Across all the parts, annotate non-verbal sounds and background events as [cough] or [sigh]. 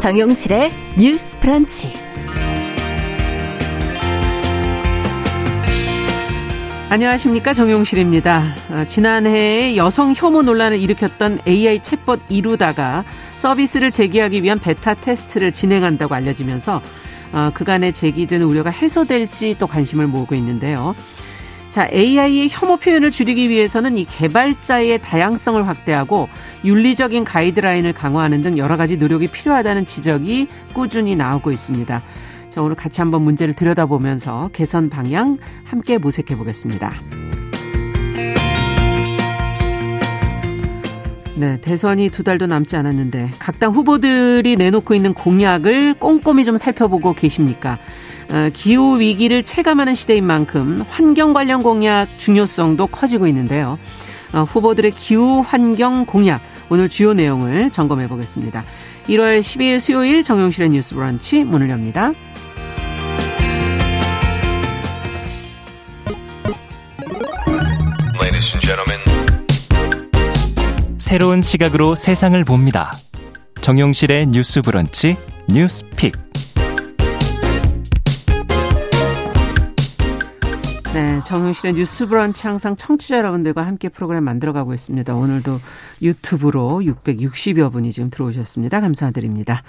정용실의 뉴스 프런치. 안녕하십니까 정용실입니다. 어, 지난해 여성 혐오 논란을 일으켰던 AI 챗봇 이루다가 서비스를 재개하기 위한 베타 테스트를 진행한다고 알려지면서 어, 그간에 제기된 우려가 해소될지 또 관심을 모으고 있는데요. 자, AI의 혐오 표현을 줄이기 위해서는 이 개발자의 다양성을 확대하고 윤리적인 가이드라인을 강화하는 등 여러 가지 노력이 필요하다는 지적이 꾸준히 나오고 있습니다. 자, 오늘 같이 한번 문제를 들여다보면서 개선 방향 함께 모색해 보겠습니다. 네, 대선이 두 달도 남지 않았는데 각 당 후보들이 내놓고 있는 공약을 꼼꼼히 좀 살펴보고 계십니까? 어, 기후 위기를 체감하는 시대인 만큼 환경 관련 공약 중요성도 커지고 있는데요. 어, 후보들의 기후 환경 공약 오늘 주요 내용을 점검해 보겠습니다. 1월 12일 수요일 정용실의 뉴스 브런치 문을 엽니다. 새로운 시각으로 세상을 봅니다. 정용실의 뉴스 브런치 뉴스 픽. 네, 정용실의 뉴스 브런치 항상 청취자 여러분들과 함께 프로그램 만들어가고 있습니다. 오늘도 유튜브로 660여 분이 지금 들어오셨습니다. 감사드립니다.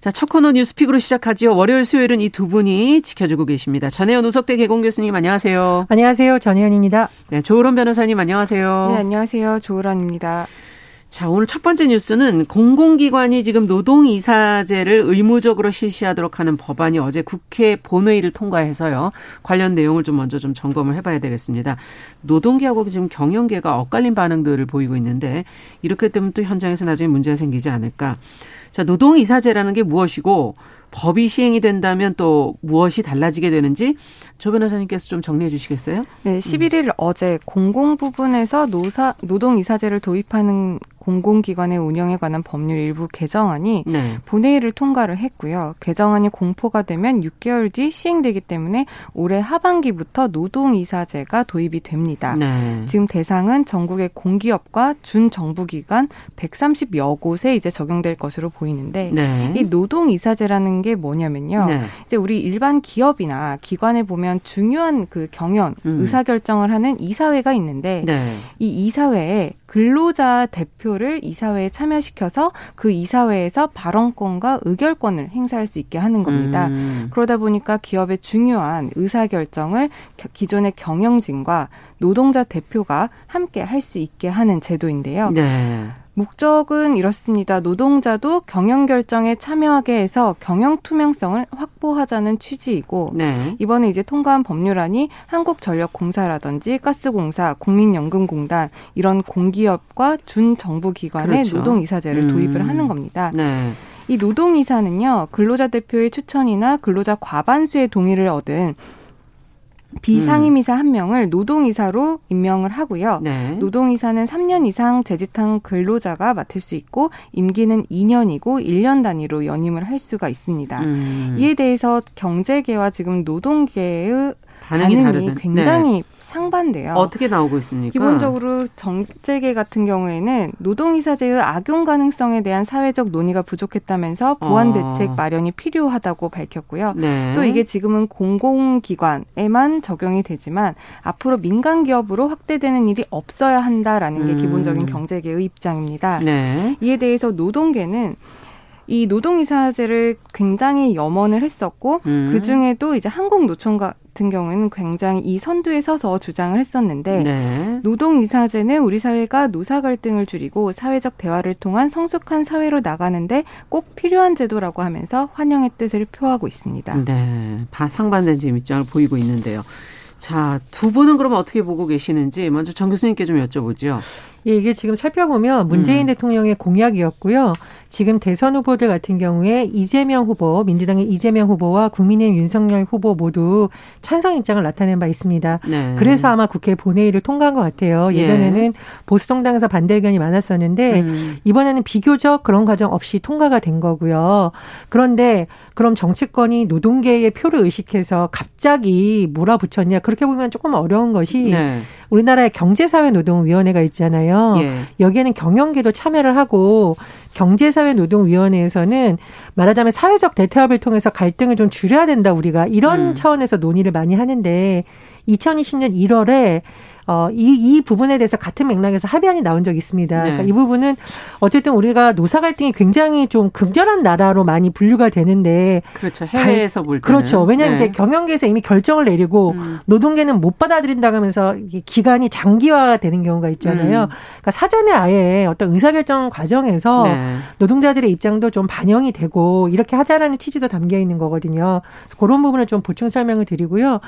자, 첫 코너 뉴스픽으로 시작하지요. 월요일, 수요일은 이 두 분이 지켜주고 계십니다. 전혜연 우석대 개공 교수님 안녕하세요. 안녕하세요. 전혜연입니다. 네, 조으론 변호사님 안녕하세요. 네, 안녕하세요. 조으론입니다. 자, 오늘 첫 번째 뉴스는 공공기관이 지금 노동이사제를 의무적으로 실시하도록 하는 법안이 어제 국회 본회의를 통과해서요. 관련 내용을 좀 먼저 좀 점검을 해봐야 되겠습니다. 노동계하고 지금 경영계가 엇갈린 반응들을 보이고 있는데 이렇게 되면 또 현장에서 나중에 문제가 생기지 않을까. 자, 노동이사제라는 게 무엇이고 법이 시행이 된다면 또 무엇이 달라지게 되는지 조 변호사님께서 좀 정리해 주시겠어요? 네, 11일 음. 어제 공공 부분에서 노사 노동 이사제를 도입하는 공공기관의 운영에 관한 법률 일부 개정안이 네. 본회의를 통과를 했고요. 개정안이 공포가 되면 6개월 뒤 시행되기 때문에 올해 하반기부터 노동이사제가 도입이 됩니다. 네. 지금 대상은 전국의 공기업과 준정부기관 130여 곳에 이제 적용될 것으로 보이는데 네. 이 노동이사제라는 게 뭐냐면요. 네. 이제 우리 일반 기업이나 기관에 보면 중요한 그 경연 음. 의사결정을 하는 이사회가 있는데 네. 이 이사회에 근로자 대표를 이사회에 참여시켜서 그 이사회에서 발언권과 의결권을 행사할 수 있게 하는 겁니다. 음. 그러다 보니까 기업의 중요한 의사결정을 기존의 경영진과 노동자 대표가 함께 할 수 있게 하는 제도인데요. 네. 목적은 이렇습니다. 노동자도 경영 결정에 참여하게 해서 경영 투명성을 확보하자는 취지이고 네. 이번에 이제 통과한 법률안이 한국전력공사라든지 가스공사, 국민연금공단 이런 공기업과 준정부 기관의 그렇죠. 노동 이사제를 음. 도입을 하는 겁니다. 네. 이 노동이사는요 근로자 대표의 추천이나 근로자 과반수의 동의를 얻은 비상임이사 음. 한 명을 노동이사로 임명을 하고요. 네. 노동이사는 3년 이상 재직한 근로자가 맡을 수 있고 임기는 2년이고 1년 단위로 연임을 할 수가 있습니다. 음. 이에 대해서 경제계와 지금 노동계의 반응이, 반응이 굉장히 네. 상반돼요. 어떻게 나오고 있습니까? 기본적으로 정재계 같은 경우에는 노동이사제의 악용 가능성에 대한 사회적 논의가 부족했다면서 보완 어. 대책 마련이 필요하다고 밝혔고요. 네. 또 이게 지금은 공공기관에만 적용이 되지만 앞으로 민간 기업으로 확대되는 일이 없어야 한다라는 게 음. 기본적인 경제계의 입장입니다. 네. 이에 대해서 노동계는 이 노동이사제를 굉장히 염원을 했었고 음. 그 중에도 이제 한국노총 같은 경우에는 굉장히 이 선두에 서서 주장을 했었는데 네. 노동이사제는 우리 사회가 노사 갈등을 줄이고 사회적 대화를 통한 성숙한 사회로 나가는데 꼭 필요한 제도라고 하면서 환영의 뜻을 표하고 있습니다. 네, 상반된 지금 입장을 보이고 있는데요. 자, 두 분은 그러면 어떻게 보고 계시는지 먼저 정 교수님께 좀 여쭤보죠. 예, 이게 지금 살펴보면 문재인 음. 대통령의 공약이었고요. 지금 대선 후보들 같은 경우에 이재명 후보, 민주당의 이재명 후보와 국민의힘 윤석열 후보 모두 찬성 입장을 나타낸 바 있습니다. 네. 그래서 아마 국회 본회의를 통과한 것 같아요. 예. 예전에는 예. 보수정당에서 반대 의견이 많았었는데 음. 이번에는 비교적 그런 과정 없이 통과가 된 거고요. 그런데 그럼 정치권이 노동계의 표를 의식해서 갑자기 몰아붙였냐 그렇게 보면 조금 어려운 것이 네. 우리나라의 경제사회노동위원회가 있잖아요. 있잖아요. 예. 여기에는 경영계도 참여를 하고 경제사회노동위원회에서는 말하자면 사회적 대타협을 통해서 갈등을 좀 줄여야 된다 우리가 이런 음. 차원에서 논의를 많이 하는데 2020년 1월에 어, 이, 이 부분에 대해서 같은 맥락에서 합의안이 나온 적이 있습니다. 네. 그러니까 이 부분은 어쨌든 우리가 노사 갈등이 굉장히 좀 극렬한 나라로 많이 분류가 되는데. 그렇죠. 해외에서 볼 때는. 그렇죠. 왜냐하면 네. 이제 경영계에서 이미 결정을 내리고 음. 노동계는 못 받아들인다고 하면서 기간이 장기화되는 경우가 있잖아요. 음. 그러니까 사전에 아예 어떤 의사결정 과정에서 네. 노동자들의 입장도 좀 반영이 되고 이렇게 하자라는 취지도 담겨 있는 거거든요. 그런 부분을 좀 보충 설명을 드리고요.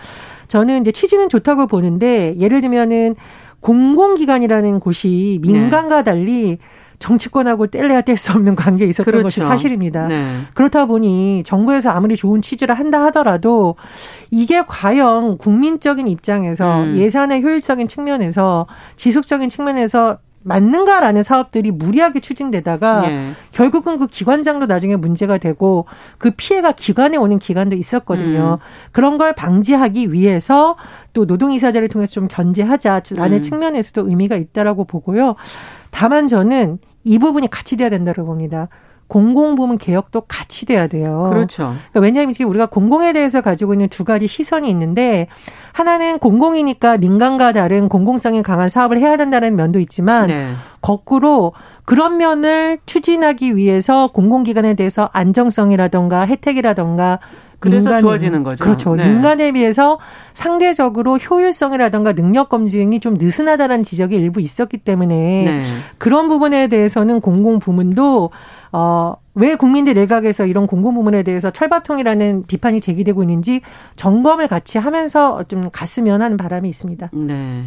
저는 이제 취지는 좋다고 보는데 예를 들면 은 공공기관이라는 곳이 민간과 달리 정치권하고 뗄래야 뗄 수 없는 관계에 있었던 그렇죠. 것이 사실입니다. 네. 그렇다 보니 정부에서 아무리 좋은 취지를 한다 하더라도 이게 과연 국민적인 입장에서 음. 예산의 효율적인 측면에서 지속적인 측면에서 맞는가라는 사업들이 무리하게 추진되다가 예. 결국은 그 기관장도 나중에 문제가 되고 그 피해가 기관에 오는 기관도 있었거든요. 음. 그런 걸 방지하기 위해서 또 노동이사제를 통해서 좀 견제하자라는 음. 측면에서도 의미가 있다라고 보고요. 다만 저는 이 부분이 같이 돼야 된다고 봅니다. 공공부문 개혁도 같이 돼야 돼요. 그렇죠. 그러니까 왜냐하면 지금 우리가 공공에 대해서 가지고 있는 두 가지 시선이 있는데 하나는 공공이니까 민간과 다른 공공성이 강한 사업을 해야 된다는 면도 있지만 네. 거꾸로 그런 면을 추진하기 위해서 공공기관에 대해서 안정성이라던가 혜택이라던가 그래서 민간, 좋아지는 거죠. 그렇죠. 네. 민간에 비해서 상대적으로 효율성이라든가 능력 검증이 좀 느슨하다는 지적이 일부 있었기 때문에 네. 그런 부분에 대해서는 공공 부문도 어, 왜 국민들 내각에서 이런 공공 부문에 대해서 철밥통이라는 비판이 제기되고 있는지 점검을 같이 하면서 좀 갔으면 하는 바람이 있습니다. 네.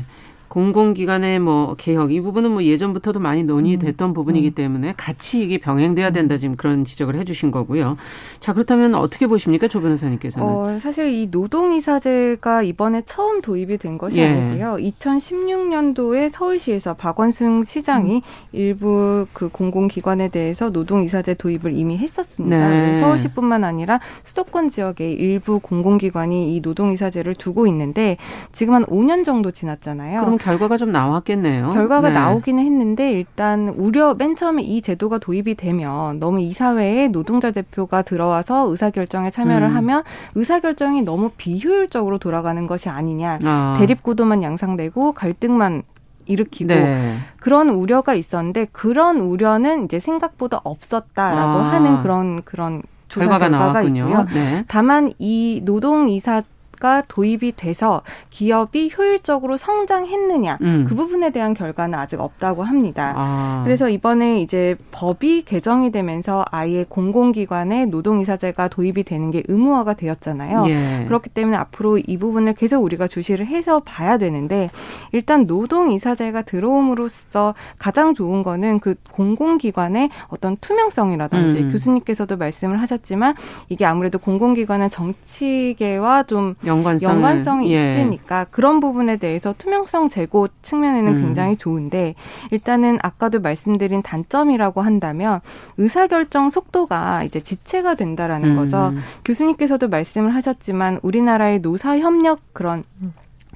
공공기관의 뭐 개혁 이 부분은 뭐 예전부터도 많이 논의됐던 음. 부분이기 음. 때문에 같이 이게 병행돼야 된다 지금 그런 지적을 해주신 거고요. 자 그렇다면 어떻게 보십니까, 조 변호사님께서는? 어, 사실 이 노동이사제가 이번에 처음 도입이 된 것이 예. 아니고요. 2016년도에 서울시에서 박원순 시장이 음. 일부 그 공공기관에 대해서 노동이사제 도입을 이미 했었습니다. 네. 서울시뿐만 아니라 수도권 지역의 일부 공공기관이 이 노동이사제를 두고 있는데 지금 한 5년 정도 지났잖아요. 결과가 좀 나왔겠네요. 결과가 네. 나오기는 했는데 일단 우려 맨 처음에 이 제도가 도입이 되면 너무 이사회에 노동자 대표가 들어와서 의사결정에 참여를 음. 하면 의사결정이 너무 비효율적으로 돌아가는 것이 아니냐. 아. 대립구도만 양상되고 갈등만 일으키고 네. 그런 우려가 있었는데 그런 우려는 이제 생각보다 없었다라고 아. 하는 그런 그런 조사 결과가, 결과가 있고요. 네. 다만 이 노동 이사 가 도입이 돼서 기업이 효율적으로 성장했느냐 음. 그 부분에 대한 결과는 아직 없다고 합니다. 아. 그래서 이번에 이제 법이 개정이 되면서 아예 공공기관에 노동이사제가 도입이 되는 게 의무화가 되었잖아요. 예. 그렇기 때문에 앞으로 이 부분을 계속 우리가 주시를 해서 봐야 되는데 일단 노동이사제가 들어옴으로써 가장 좋은 거는 그 공공기관의 어떤 투명성이라든지 음. 교수님께서도 말씀을 하셨지만 이게 아무래도 공공기관은 정치계와 좀 연관성을, 연관성이 예. 있으니까 그런 부분에 대해서 투명성 제고 측면에는 음. 굉장히 좋은데 일단은 아까도 말씀드린 단점이라고 한다면 의사결정 속도가 이제 지체가 된다라는 음. 거죠. 교수님께서도 말씀을 하셨지만 우리나라의 노사 협력 그런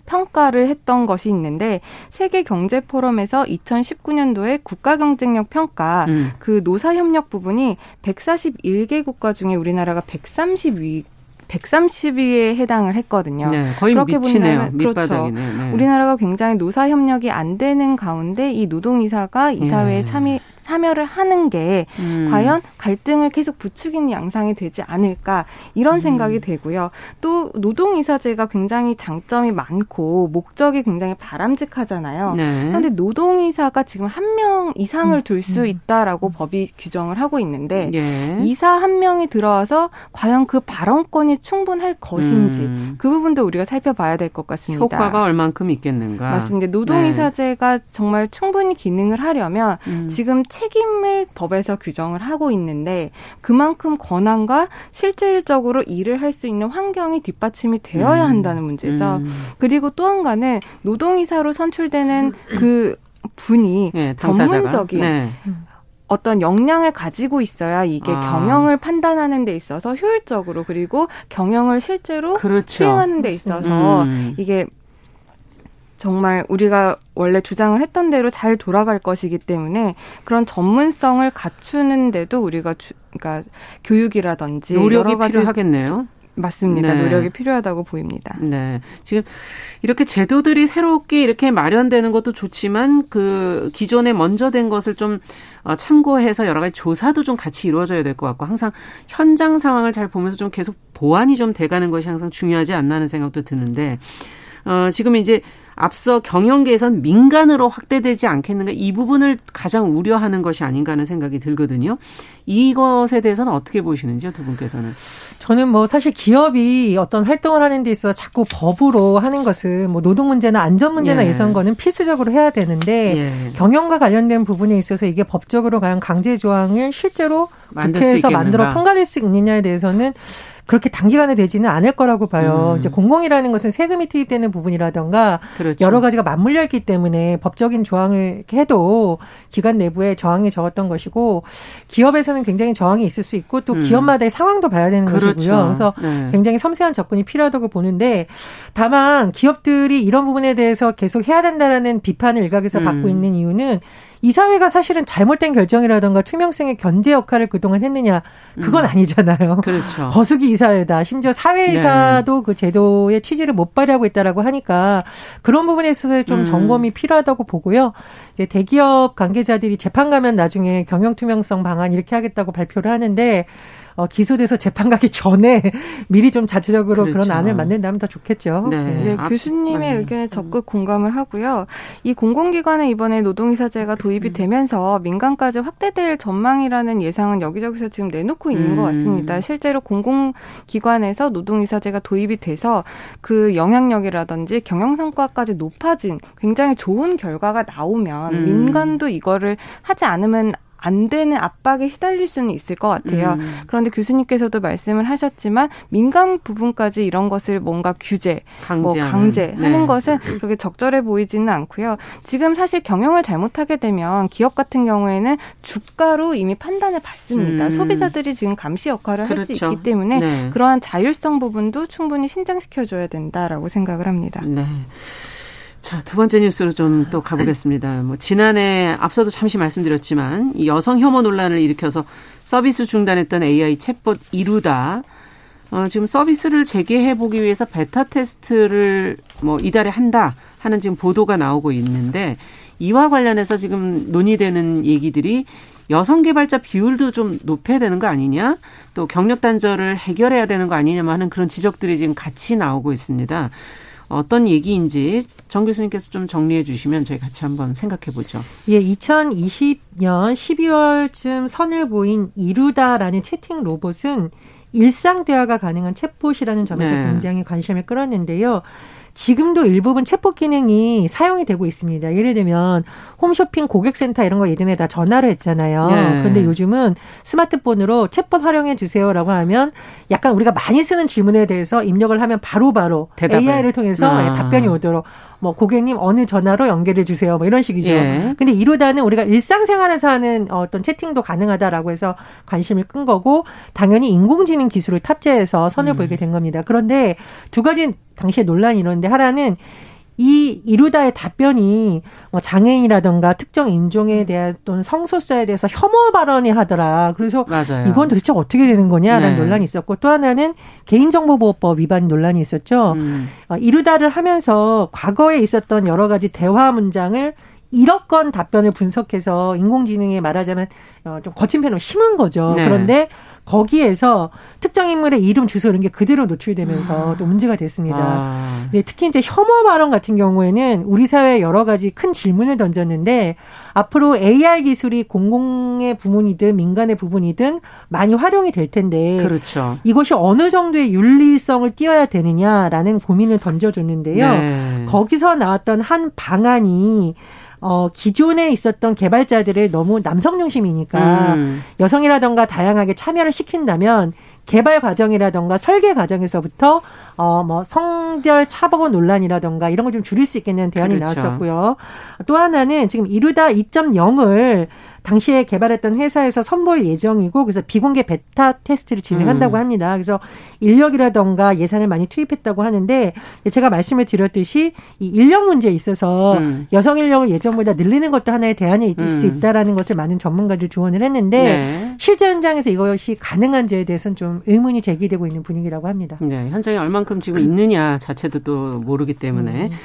평가를 했던 것이 있는데 세계 경제 포럼에서 2019년도에 국가 경쟁력 평가 음. 그 노사 협력 부분이 141개 국가 중에 우리나라가 130위 130위에 해당을 했거든요. 네, 거의 그렇게 미치네요. 그렇죠. 네. 우리나라가 굉장히 노사 협력이 안 되는 가운데 이 노동이사가 이사회에 네. 참여 참여를 하는 게 음. 과연 갈등을 계속 부추기는 양상이 되지 않을까 이런 음. 생각이 되고요. 또 노동이사제가 굉장히 장점이 많고 목적이 굉장히 바람직하잖아요. 네. 그런데 노동이사가 지금 한 명 이상을 음. 둘수 음. 있다라고 법이 규정을 하고 있는데 예. 이사 한 명이 들어와서 과연 그 발언권이 충분할 것인지 음. 그 부분도 우리가 살펴봐야 될 것 같습니다. 효과가 얼만큼 있겠는가? 맞습니다. 노동이사제가 네. 정말 충분히 기능을 하려면 음. 지금 책임을 법에서 규정을 하고 있는데 그만큼 권한과 실질적으로 일을 할 수 있는 환경이 뒷받침이 되어야 음. 한다는 문제죠. 음. 그리고 또 한 가는 노동이사로 선출되는 그 분이 네, 전문적인 네. 어떤 역량을 가지고 있어야 이게 아. 경영을 판단하는 데 있어서 효율적으로 그리고 경영을 실제로 그렇죠. 수행하는 데 있어서 음. 이게 정말 우리가 원래 주장을 했던 대로 잘 돌아갈 것이기 때문에 그런 전문성을 갖추는데도 우리가 주, 그러니까 교육이라든지 노력이 여러 가지 필요하겠네요. 맞습니다. 네. 노력이 필요하다고 보입니다. 네. 지금 이렇게 제도들이 새롭게 이렇게 마련되는 것도 좋지만 그 기존에 먼저 된 것을 좀 어, 참고해서 여러 가지 조사도 좀 같이 이루어져야 될 것 같고 항상 현장 상황을 잘 보면서 좀 계속 보완이 좀 돼가는 것이 항상 중요하지 않나 하는 생각도 드는데 어, 지금 이제 앞서 경영계에선 민간으로 확대되지 않겠는가 이 부분을 가장 우려하는 것이 아닌가 하는 생각이 들거든요. 이것에 대해서는 어떻게 보시는지요, 두 분께서는? 저는 뭐 사실 기업이 어떤 활동을 하는 데 있어서 자꾸 법으로 하는 것은 뭐 노동 문제나 안전 문제나 예. 이런 거는 필수적으로 해야 되는데 예. 경영과 관련된 부분에 있어서 이게 법적으로 과연 강제 조항을 실제로 국회에서 만들어 통과될 수 있느냐에 대해서는 그렇게 단기간에 되지는 않을 거라고 봐요. 음. 이제 공공이라는 것은 세금이 투입되는 부분이라던가 그렇죠. 여러 가지가 맞물려 있기 때문에 법적인 조항을 해도 기관 내부에 저항이 적었던 것이고 기업에서는 굉장히 저항이 있을 수 있고 또 음. 기업마다의 상황도 봐야 되는 그렇죠. 것이고요. 그래서 네. 굉장히 섬세한 접근이 필요하다고 보는데 다만 기업들이 이런 부분에 대해서 계속 해야 된다라는 비판을 일각에서 음. 받고 있는 이유는 이사회가 사실은 잘못된 결정이라든가 투명성의 견제 역할을 그동안 했느냐 그건 음. 아니잖아요. 그렇죠. [laughs] 거수기 이사회다. 심지어 사회이사도 네. 그 제도의 취지를 못 발휘하고 있다라고 하니까 그런 부분에 있어서 좀 음. 점검이 필요하다고 보고요. 이제 대기업 관계자들이 재판 가면 나중에 경영 투명성 방안 이렇게 하겠다고 발표를 하는데 어, 기소돼서 재판 가기 전에 [laughs] 미리 좀 자체적으로 그렇죠. 그런 안을 만든다면 더 좋겠죠. 네. 네. 네 교수님의 음. 의견에 적극 공감을 하고요. 이 공공기관에 이번에 노동이사제가 도입이 음. 되면서 민간까지 확대될 전망이라는 예상은 여기저기서 지금 내놓고 있는 음. 것 같습니다. 실제로 공공기관에서 노동이사제가 도입이 돼서 그 영향력이라든지 경영 성과까지 높아진 굉장히 좋은 결과가 나오면 음. 민간도 이거를 하지 않으면 안 되는 압박에 시달릴 수는 있을 것 같아요. 음. 그런데 교수님께서도 말씀을 하셨지만 민간 부분까지 이런 것을 뭔가 규제, 뭐 강제하는. 뭐 강제 하는 네. 것은 그렇게 적절해 보이지는 않고요. 지금 사실 경영을 잘못하게 되면 기업 같은 경우에는 주가로 이미 판단을 받습니다. 음. 소비자들이 지금 감시 역할을 그렇죠. 할수 있기 때문에 네. 그러한 자율성 부분도 충분히 신장시켜줘야 된다라고 생각을 합니다. 네. 자, 두 번째 뉴스로 좀 또 가보겠습니다. 뭐, 지난해 앞서도 잠시 말씀드렸지만, 이 여성 혐오 논란을 일으켜서 서비스 중단했던 AI 챗봇 이루다, 어, 지금 서비스를 재개해보기 위해서 베타 테스트를 뭐 이달에 한다 하는 지금 보도가 나오고 있는데, 이와 관련해서 지금 논의되는 얘기들이 여성 개발자 비율도 좀 높여야 되는 거 아니냐? 또 경력 단절을 해결해야 되는 거 아니냐 하는 그런 지적들이 지금 같이 나오고 있습니다. 어떤 얘기인지 정 교수님께서 좀 정리해 주시면 저희 같이 한번 생각해 보죠. 예, 2020년 12월쯤 선을 보인 이루다라는 채팅 로봇은 일상 대화가 가능한 챗봇이라는 점에서 네. 굉장히 관심을 끌었는데요. 지금도 일부분 챗봇 기능이 사용이 되고 있습니다. 예를 들면 홈쇼핑 고객센터 이런 거 예전에 다 전화를 했잖아요. 네. 그런데 요즘은 스마트폰으로 챗봇 활용해 주세요라고 하면 약간 우리가 많이 쓰는 질문에 대해서 입력을 하면 바로바로 바로 AI를 통해서 아. 답변이 오도록 뭐 고객님 어느 전화로 연결해 주세요. 뭐 이런 식이죠. 예. 근데 이루다는 우리가 일상생활에서 하는 어떤 채팅도 가능하다라고 해서 관심을 끈 거고 당연히 인공지능 기술을 탑재해서 선을 음. 보이게 된 겁니다. 그런데 두 가지 당시에 논란이 일었는데 하나는 이 이루다의 답변이 뭐 장애인이라던가 특정 인종에 대한 또는 성소수자에 대해서 혐오 발언이 하더라. 그래서 맞아요. 이건 도대체 어떻게 되는 거냐라는 네. 논란이 있었고 또 하나는 개인정보보호법 위반 논란이 있었죠. 음. 어, 이루다를 하면서 과거에 있었던 여러 가지 대화 문장을 1억 건 답변을 분석해서 인공지능에 말하자면 어, 좀 거친 편으로 심은 거죠. 네. 그런데 거기에서 특정 인물의 이름, 주소 이런 게 그대로 노출되면서 아. 또 문제가 됐습니다. 아. 네, 특히 이제 혐오 발언 같은 경우에는 우리 사회에 여러 가지 큰 질문을 던졌는데 앞으로 AI 기술이 공공의 부분이든 민간의 부분이든 많이 활용이 될 텐데 그렇죠. 이것이 어느 정도의 윤리성을 띄어야 되느냐라는 고민을 던져줬는데요. 네. 거기서 나왔던 한 방안이 어, 기존에 있었던 개발자들을 너무 남성 중심이니까 음. 여성이라던가 다양하게 참여를 시킨다면 개발 과정이라던가 설계 과정에서부터 어 뭐 성별 차별 논란이라던가 이런 걸 좀 줄일 수 있겠는 대안이 그렇죠. 나왔었고요. 또 하나는 지금 이루다 2.0을 당시에 개발했던 회사에서 선보일 예정이고 그래서 비공개 베타 테스트를 진행한다고 음. 합니다. 그래서 인력이라던가 예산을 많이 투입했다고 하는데 제가 말씀을 드렸듯이 이 인력 문제에 있어서 음. 여성 인력을 예전보다 늘리는 것도 하나의 대안이 있을 음. 수 있다라는 것을 많은 전문가들 조언을 했는데 네. 실제 현장에서 이것이 가능한지에 대해서는 좀 의문이 제기되고 있는 분위기라고 합니다. 네, 현장에 얼만큼 지금 있느냐 자체도 또 모르기 때문에 음.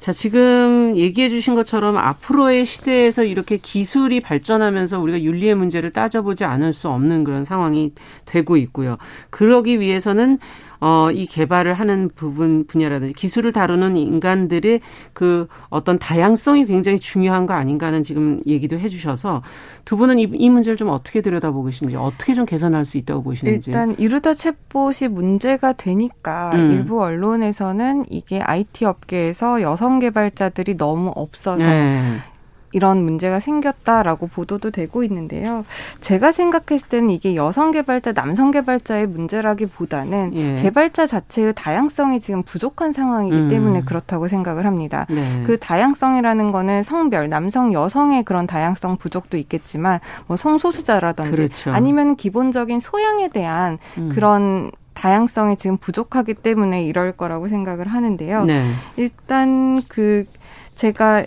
자 지금 얘기해 주신 것처럼 앞으로의 시대에서 이렇게 기술이 발전하면서 우리가 윤리의 문제를 따져보지 않을 수 없는 그런 상황이 되고 있고요. 그러기 위해서는 어, 이 개발을 하는 부분 분야라든지 기술을 다루는 인간들의 그 어떤 다양성이 굉장히 중요한 거 아닌가 하는 지금 얘기도 해주셔서 두 분은 이, 이 문제를 좀 어떻게 들여다보고 계신지 어떻게 좀 개선할 수 있다고 보시는지 일단 이루다 챗봇이 문제가 되니까 음. 일부 언론에서는 이게 IT 업계에서 여성 개발자들이 너무 없어서 네. 이런 문제가 생겼다라고 보도도 되고 있는데요. 제가 생각했을 때는 이게 여성 개발자, 남성 개발자의 문제라기보다는 예. 개발자 자체의 다양성이 지금 부족한 상황이기 음. 때문에 그렇다고 생각을 합니다. 네. 그 다양성이라는 거는 성별, 남성, 여성의 그런 다양성 부족도 있겠지만 뭐 성소수자라든지 그렇죠. 아니면 기본적인 소양에 대한 음. 그런 다양성이 지금 부족하기 때문에 이럴 거라고 생각을 하는데요. 네. 일단 그 제가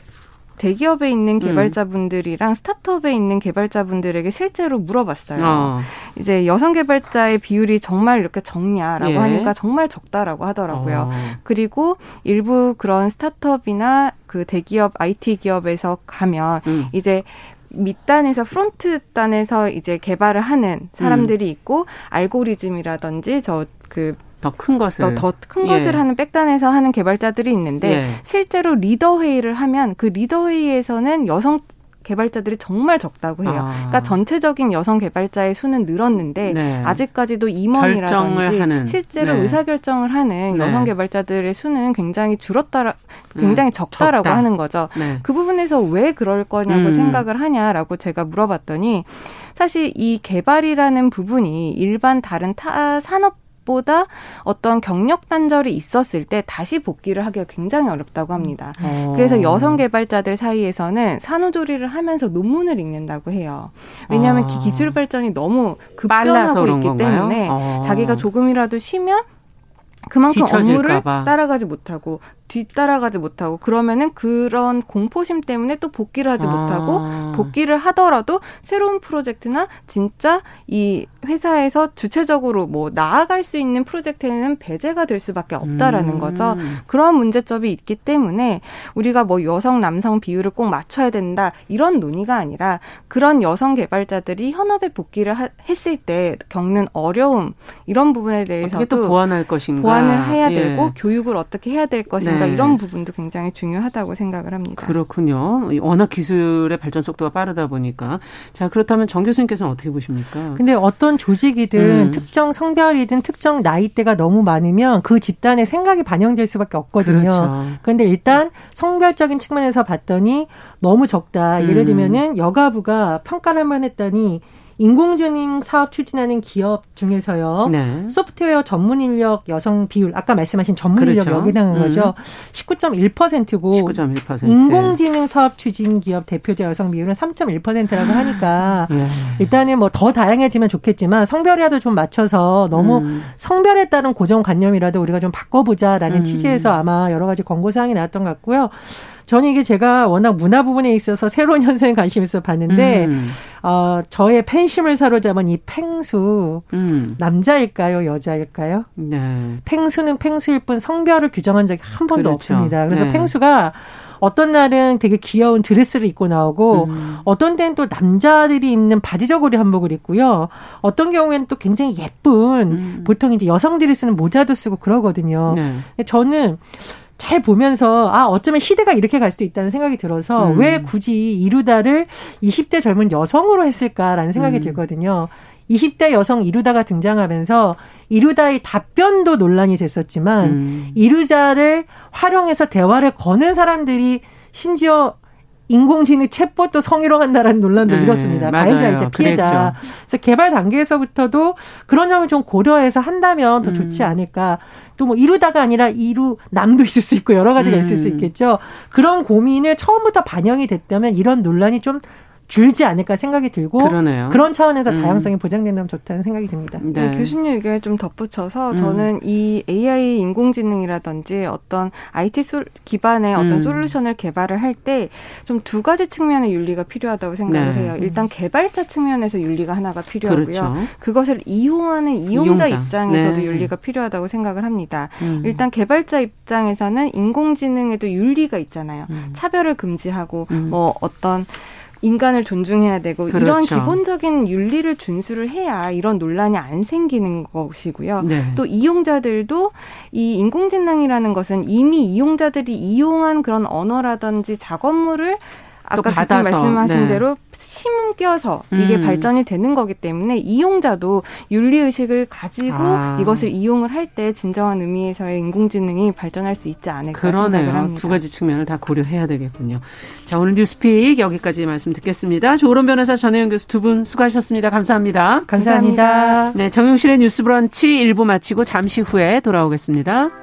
대기업에 있는 음. 개발자분들이랑 음. 스타트업에 있는 개발자분들에게 실제로 물어봤어요. 어. 이제 여성 개발자의 비율이 정말 이렇게 적냐라고 예. 하니까 정말 적다라고 하더라고요. 어. 그리고 일부 그런 스타트업이나 그 대기업 IT 기업에서 가면 음. 이제 밑단에서 front 단에서 이제 개발을 하는 사람들이 음. 있고 알고리즘이라든지 저그 더 큰 것을 더큰 것을 예. 하는 백단에서 하는 개발자들이 있는데 예. 실제로 리더 회의를 하면 그 리더 회의에서는 여성 개발자들이 정말 적다고 해요. 아. 그러니까 전체적인 여성 개발자의 수는 늘었는데 네. 아직까지도 임원이라든지 실제로 네. 의사 결정을 하는 네. 여성 개발자들의 수는 굉장히 줄었다, 굉장히 음. 적다라고 적다. 하는 거죠. 네. 그 부분에서 왜 그럴 거냐고 음. 생각을 하냐라고 제가 물어봤더니 사실 이 개발이라는 부분이 일반 다른 타 산업 보다 어떤 경력 단절이 있었을 때 다시 복귀를 하기가 굉장히 어렵다고 합니다. 어. 그래서 여성 개발자들 사이에서는 산후조리를 하면서 논문을 읽는다고 해요. 왜냐하면 어. 기술 발전이 너무 급변하고 있기 건가요? 때문에 어. 자기가 조금이라도 쉬면 그만큼 업무를 따라가지 못하고 뒤따라가지 못하고 그러면은 그런 공포심 때문에 또 복귀를 하지 아. 못하고 복귀를 하더라도 새로운 프로젝트나 진짜 이 회사에서 주체적으로 뭐 나아갈 수 있는 프로젝트에는 배제가 될 수밖에 없다라는 음. 거죠. 그런 문제점이 있기 때문에 우리가 뭐 여성 남성 비율을 꼭 맞춰야 된다 이런 논의가 아니라 그런 여성 개발자들이 현업에 복귀를 하, 했을 때 겪는 어려움 이런 부분에 대해서도 어떻게 또 보완할 것인가 보완을 해야 예. 되고 교육을 어떻게 해야 될 것인가 네. 이런 부분도 굉장히 중요하다고 생각을 합니다. 그렇군요. 워낙 기술의 발전 속도가 빠르다 보니까 자 그렇다면 정 교수님께서는 어떻게 보십니까? 근데 어떤 조직이든 음. 특정 성별이든 특정 나이대가 너무 많으면 그 집단의 생각이 반영될 수밖에 없거든요. 그렇죠. 그런데 일단 성별적인 측면에서 봤더니 너무 적다. 예를 음. 들면은 여가부가 평가를 한번 했더니 인공지능 사업 추진하는 기업 중에서요. 네. 소프트웨어 전문 인력 여성 비율 아까 말씀하신 전문 그렇죠. 인력 여기당한 음. 거죠. 19.1%고 19.1%. 인공지능 사업 추진 기업 대표자 여성 비율은 3.1%라고 아. 하니까 예. 일단은 뭐 더 다양해지면 좋겠지만 성별이라도 좀 맞춰서 너무 음. 성별에 따른 고정관념이라도 우리가 좀 바꿔보자라는 음. 취지에서 아마 여러 가지 권고 사항이 나왔던 것 같고요. 저는 이게 제가 워낙 문화 부분에 있어서 새로운 [laughs] 현상에 관심 있어 봤는데 음. 어 저의 팬심을 사로잡은 이 팽수 음. 남자일까요 여자일까요? 네. 팽수는 팽수일 뿐 성별을 규정한 적이 한 번도 그렇죠. 없습니다. 그래서 네. 팽수가 어떤 날은 되게 귀여운 드레스를 입고 나오고 음. 어떤 때는 또 남자들이 입는 바지 저고리 한복을 입고요. 어떤 경우에는 또 굉장히 예쁜 음. 보통 이제 여성들이 쓰는 모자도 쓰고 그러거든요. 네. 저는 잘 보면서 아 어쩌면 시대가 이렇게 갈 수도 있다는 생각이 들어서 음. 왜 굳이 이루다를 20대 젊은 여성으로 했을까라는 생각이 음. 들거든요. 20대 여성 이루다가 등장하면서 이루다의 답변도 논란이 됐었지만 음. 이루자를 활용해서 대화를 거는 사람들이 심지어 인공지능 챗봇도 성희롱한다라는 논란도 네, 일었습니다. 가해자이자 피해자. 그랬죠. 그래서 개발 단계에서부터도 그런 점을 좀 고려해서 한다면 더 좋지 음. 않을까. 또 뭐 이루다가 아니라 이루 남도 있을 수 있고 여러 가지가 음. 있을 수 음. 있겠죠. 그런 고민을 처음부터 반영이 됐다면 이런 논란이 좀 줄지 않을까 생각이 들고 그러네요. 그런 차원에서 음. 다양성이 보장된다면 좋다는 생각이 듭니다. 네. 네, 교수님 의견에 좀 덧붙여서 음. 저는 이 AI 인공지능이라든지 어떤 IT 소, 기반의 어떤 음. 솔루션을 개발을 할 때 좀 두 가지 측면의 윤리가 필요하다고 생각을 네. 해요. 일단 개발자 측면에서 윤리가 하나가 필요하고요. 그렇죠. 그것을 이용하는 이용자, 이용자. 입장에서도 네. 윤리가 필요하다고 생각을 합니다. 음. 일단 개발자 입장에서는 인공지능에도 윤리가 있잖아요. 음. 차별을 금지하고 음. 뭐 어떤 인간을 존중해야 되고 그렇죠. 이런 기본적인 윤리를 준수를 해야 이런 논란이 안 생기는 것이고요. 네. 또 이용자들도 이 인공지능이라는 것은 이미 이용자들이 이용한 그런 언어라든지 작업물을 아까 받아서 말씀하신 네. 대로 심겨서 이게 음. 발전이 되는 거기 때문에 이용자도 윤리 의식을 가지고 아. 이것을 이용을 할 때 진정한 의미에서의 인공지능이 발전할 수 있지 않을까 그러네요. 생각을 합니다. 두 가지 측면을 다 고려해야 되겠군요. 자 오늘 뉴스픽 여기까지 말씀 듣겠습니다. 조론 변호사 전혜영 교수 두 분 수고하셨습니다. 감사합니다. 감사합니다. 감사합니다. 네 정용실의 뉴스 브런치 1부 마치고 잠시 후에 돌아오겠습니다.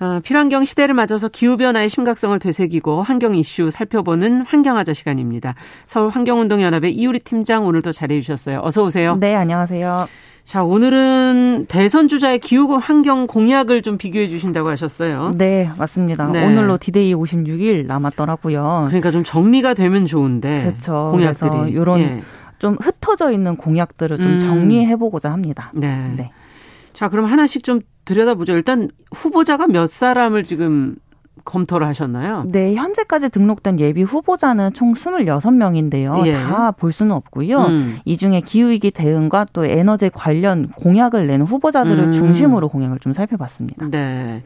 어, 필환경 시대를 맞아서 기후변화의 심각성을 되새기고 환경 이슈 살펴보는 환경하자 시간입니다. 서울 환경운동연합의 이우리 팀장 오늘도 자리해 주셨어요. 어서 오세요. 네, 안녕하세요. 자, 오늘은 대선 주자의 기후 환경 공약을 좀 비교해 주신다고 하셨어요. 네, 맞습니다. 네. 오늘로 디데이 56일 남았더라고요. 그러니까 좀 정리가 되면 좋은데. 그렇죠. 공약들이. 이런 예. 좀 흩어져 있는 공약들을 좀 음. 정리해 보고자 합니다. 네. 네. 자, 그럼 하나씩 좀 들여다보죠. 일단 후보자가 몇 사람을 지금 검토를 하셨나요? 네, 현재까지 등록된 예비 후보자는 총 26명인데요. 예. 다볼 수는 없고요. 음. 이 중에 기후위기 대응과 또 에너지 관련 공약을 내는 후보자들을 음. 중심으로 공약을 좀 살펴봤습니다. 네.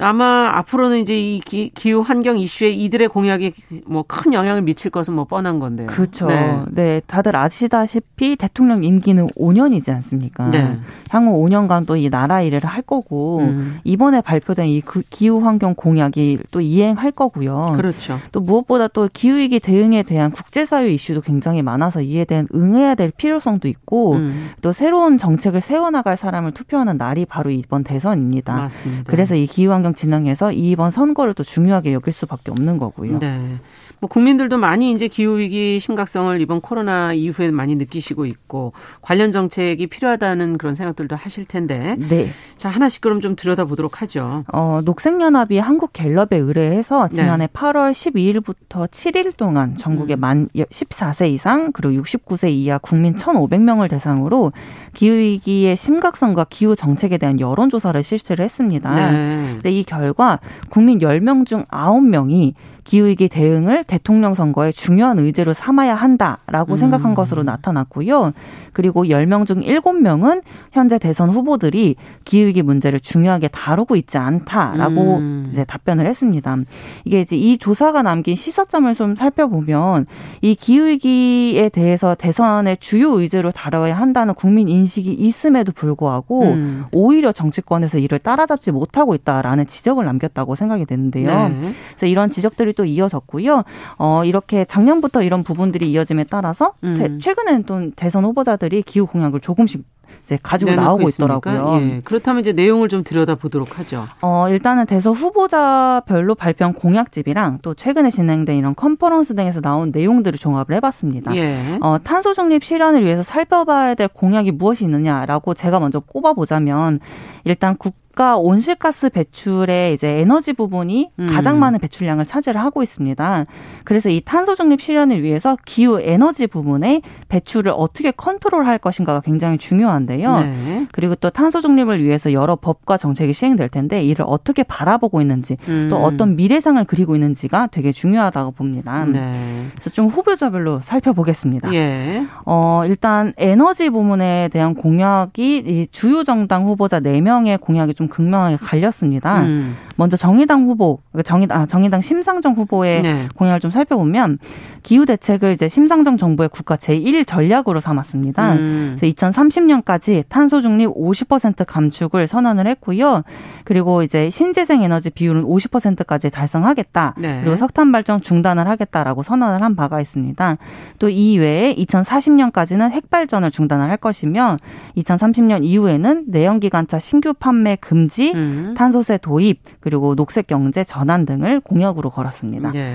아마 앞으로는 이제 이 기, 후 환경 이슈에 이들의 공약이 뭐 큰 영향을 미칠 것은 뭐 뻔한 건데요. 그렇죠. 네. 네. 다들 아시다시피 대통령 임기는 5년이지 않습니까? 네. 향후 5년간 또 이 나라 일을 할 거고 음. 이번에 발표된 이 그 기후 환경 공약이 또 이행할 거고요. 그렇죠. 또 무엇보다 또 기후 위기 대응에 대한 국제 사회 이슈도 굉장히 많아서 이에 대한 응해야 될 필요성도 있고 음. 또 새로운 정책을 세워 나갈 사람을 투표하는 날이 바로 이번 대선입니다. 맞습니다. 그래서 이 기후 환경 진영에서 이번 선거를 또 중요하게 여길 수밖에 없는 거고요. 네. 뭐 국민들도 많이 이제 기후 위기 심각성을 이번 코로나 이후에 많이 느끼시고 있고 관련 정책이 필요하다는 그런 생각들도 하실 텐데. 네. 자, 하나씩 그럼 좀 들여다 보도록 하죠. 어, 녹색 연합이 한국 갤럽에 의뢰해서 지난해 네. 8월 12일부터 7일 동안 전국의 음. 만 14세 이상 그리고 69세 이하 국민 1,500명을 대상으로 기후 위기의 심각성과 기후 정책에 대한 여론 조사를 실시를 했습니다. 네. 이 결과 국민 10명 중 9명이 기후위기 대응을 대통령 선거의 중요한 의제로 삼아야 한다라고 음. 생각한 것으로 나타났고요. 그리고 10명 중 7명은 현재 대선 후보들이 기후위기 문제를 중요하게 다루고 있지 않다라고 음. 이제 답변을 했습니다. 이게 이제 이 조사가 남긴 시사점을 좀 살펴보면 이 기후위기에 대해서 대선의 주요 의제로 다뤄야 한다는 국민 인식이 있음에도 불구하고 음. 오히려 정치권에서 이를 따라잡지 못하고 있다라는 지적을 남겼다고 생각이 되는데요. 네. 그래서 이런 지적들이 또 이어졌고요. 어, 이렇게 작년부터 이런 부분들이 이어짐에 따라서 음. 최근에는 또 대선 후보자들이 기후 공약을 조금씩 이제 가지고 나오고 있습니까? 있더라고요. 예. 그렇다면 이제 내용을 좀 들여다 보도록 하죠. 어, 일단은 대선 후보자별로 발표한 공약집이랑 또 최근에 진행된 이런 컨퍼런스 등에서 나온 내용들을 종합을 해봤습니다. 예. 어, 탄소 중립 실현을 위해서 살펴봐야 될 공약이 무엇이 있느냐라고 제가 먼저 꼽아보자면 일단 국 국가 온실가스 배출의 이제 에너지 부분이 음. 가장 많은 배출량을 차지를 하고 있습니다. 그래서 이 탄소 중립 실현을 위해서 기후 에너지 부분의 배출을 어떻게 컨트롤할 것인가가 굉장히 중요한데요. 네. 그리고 또 탄소 중립을 위해서 여러 법과 정책이 시행될 텐데 이를 어떻게 바라보고 있는지 음. 또 어떤 미래상을 그리고 있는지가 되게 중요하다고 봅니다. 네. 그래서 좀 후보자별로 살펴보겠습니다. 예. 어, 일단 에너지 부문에 대한 공약이 이 주요 정당 후보자 4명의 공약이 좀 극명하게 갈렸습니다. 음. 먼저 정의당 후보, 정의당, 아, 정의당 심상정 후보의 네. 공약을 좀 살펴보면 기후 대책을 이제 심상정 정부의 국가 제1 전략으로 삼았습니다. 음. 그래서 2030년까지 탄소 중립 50% 감축을 선언을 했고요. 그리고 이제 신재생 에너지 비율은 50%까지 달성하겠다. 네. 그리고 석탄 발전 중단을 하겠다라고 선언을 한 바가 있습니다. 또 이외에 2040년까지는 핵발전을 중단을 할 것이며 2030년 이후에는 내연기관차 신규 판매 금 지, 음. 탄소세 도입, 그리고 녹색 경제 전환 등을 공약으로 걸었습니다. 네.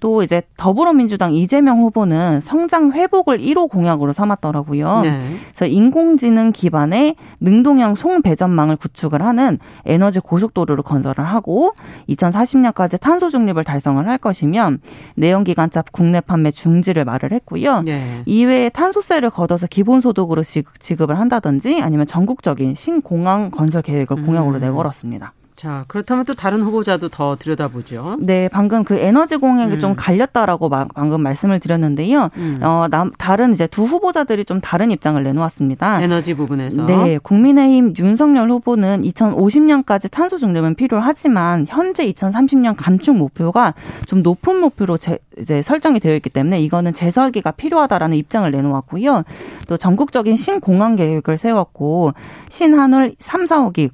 또 이제 더불어민주당 이재명 후보는 성장 회복을 1호 공약으로 삼았더라고요. 네. 그래서 인공지능 기반의 능동형 송배전망을 구축을 하는 에너지 고속도로를 건설을 하고 2040년까지 탄소 중립을 달성을 할 것이며 내연기관차 국내 판매 중지를 말을 했고요. 네. 이외에 탄소세를 걷어서 기본소득으로 지급을 한다든지 아니면 전국적인 신공항 건설 계획을 공약으로 음. 내걸었습니다. 자, 그렇다면 또 다른 후보자도 더 들여다보죠. 네, 방금 그 에너지 공약이 음. 좀 갈렸다라고 마, 방금 말씀을 드렸는데요. 음. 어, 남, 다른 이제 두 후보자들이 좀 다른 입장을 내놓았습니다. 에너지 부분에서. 네, 국민의힘 윤석열 후보는 2050년까지 탄소 중립은 필요하지만 현재 2030년 감축 목표가 좀 높은 목표로 제, 이제 설정이 되어 있기 때문에 이거는 재설계가 필요하다라는 입장을 내놓았고요. 또 전국적인 신공항 계획을 세웠고 신한울 3, 4억이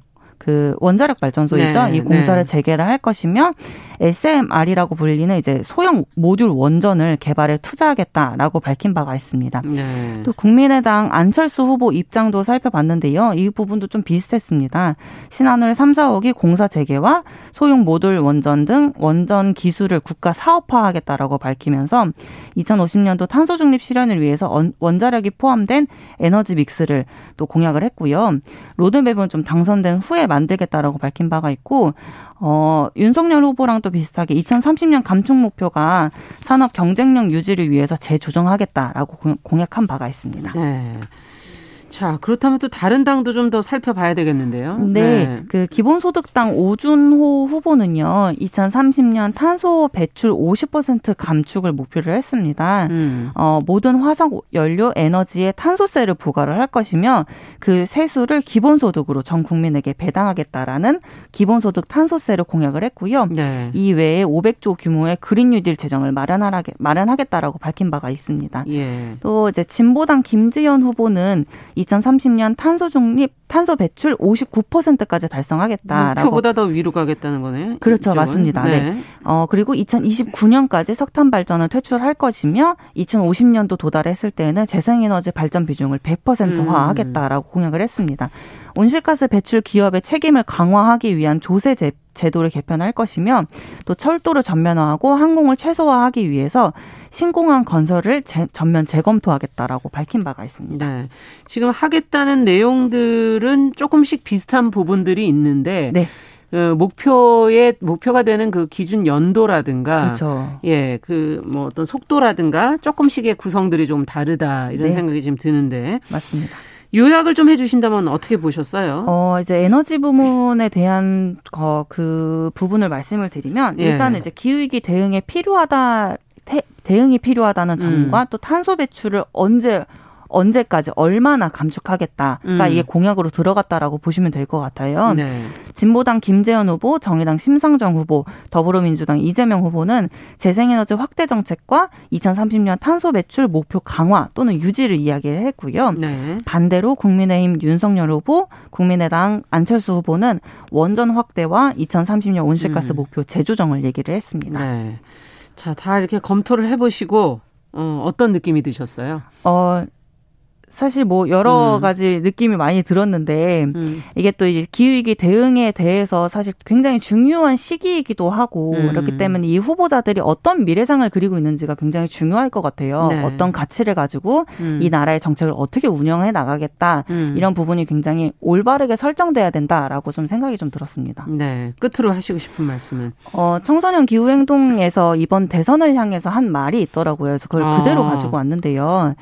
그 원자력 발전소이죠. 네, 이 공사를 네. 재개를 할 것이며 SMR이라고 불리는 이제 소형 모듈 원전을 개발에 투자하겠다라고 밝힌 바가 있습니다. 네. 또 국민의당 안철수 후보 입장도 살펴봤는데요. 이 부분도 좀 비슷했습니다. 신한울 3, 4억이 공사 재개와 소형 모듈 원전 등 원전 기술을 국가 사업화하겠다라고 밝히면서 2050년도 탄소 중립 실현을 위해서 원자력이 포함된 에너지 믹스를 또 공약을 했고요. 로드맵은 좀 당선된 후에 만 들겠다라고 밝힌 바가 있고 어, 윤석열 후보랑 또 비슷하게 2030년 감축 목표가 산업 경쟁력 유지를 위해서 재조정하겠다라고 공약한 바가 있습니다. 네. 자, 그렇다면 또 다른 당도 좀 더 살펴봐야 되겠는데요. 네. 네. 그 기본소득당 오준호 후보는요, 2030년 탄소 배출 50% 감축을 목표를 했습니다. 음. 어, 모든 화석 연료 에너지에 탄소세를 부과를 할 것이며 그 세수를 기본소득으로 전 국민에게 배당하겠다라는 기본소득 탄소세를 공약을 했고요. 네. 이 외에 500조 규모의 그린 뉴딜 재정을 마련하게 마련하겠다라고 밝힌 바가 있습니다. 예. 또 이제 진보당 김지연 후보는 2030년 탄소 중립, 탄소 배출 59%까지 달성하겠다라고. 목표보다 더 위로 가겠다는 거네. 그렇죠, 이쪽은. 맞습니다. 네. 네. 어 그리고 2029년까지 석탄 발전을 퇴출할 것이며 2050년도 도달했을 때는 재생에너지 발전 비중을 100%화하겠다라고 음. 공약을 했습니다. 온실가스 배출 기업의 책임을 강화하기 위한 조세 제, 제도를 개편할 것이며 또 철도를 전면화하고 항공을 최소화하기 위해서 신공항 건설을 제, 전면 재검토하겠다라고 밝힌 바가 있습니다. 네. 지금 하겠다는 내용들은 조금씩 비슷한 부분들이 있는데 네. 그 목표의 목표가 되는 그 기준 연도라든가 그렇죠. 예, 그 뭐 어떤 속도라든가 조금씩의 구성들이 좀 다르다 이런 네. 생각이 지금 드는데 맞습니다. 요약을 좀 해주신다면 어떻게 보셨어요? 어, 이제 에너지 부문에 대한 어, 그 부분을 말씀을 드리면 예. 일단은 이제 기후위기 대응에 필요하다 태, 대응이 필요하다는 점과 음. 또 탄소 배출을 언제 언제까지 얼마나 감축하겠다가 음. 이게 공약으로 들어갔다라고 보시면 될 것 같아요. 네. 진보당 김재현 후보, 정의당 심상정 후보, 더불어민주당 이재명 후보는 재생에너지 확대 정책과 2030년 탄소 배출 목표 강화 또는 유지를 이야기를 했고요. 네. 반대로 국민의힘 윤석열 후보, 국민의당 안철수 후보는 원전 확대와 2030년 온실가스 음. 목표 재조정을 얘기를 했습니다. 네. 자, 다 이렇게 검토를 해보시고 어, 어떤 느낌이 드셨어요? 어, 사실 뭐 여러 음. 가지 느낌이 많이 들었는데 음. 이게 또 이제 기후위기 대응에 대해서 사실 굉장히 중요한 시기이기도 하고 음. 그렇기 때문에 이 후보자들이 어떤 미래상을 그리고 있는지가 굉장히 중요할 것 같아요. 네. 어떤 가치를 가지고 음. 이 나라의 정책을 어떻게 운영해 나가겠다 음. 이런 부분이 굉장히 올바르게 설정돼야 된다라고 좀 생각이 좀 들었습니다. 네, 끝으로 하시고 싶은 말씀은 어, 청소년 기후 행동에서 이번 대선을 향해서 한 말이 있더라고요. 그래서 그걸 아. 그대로 가지고 왔는데요.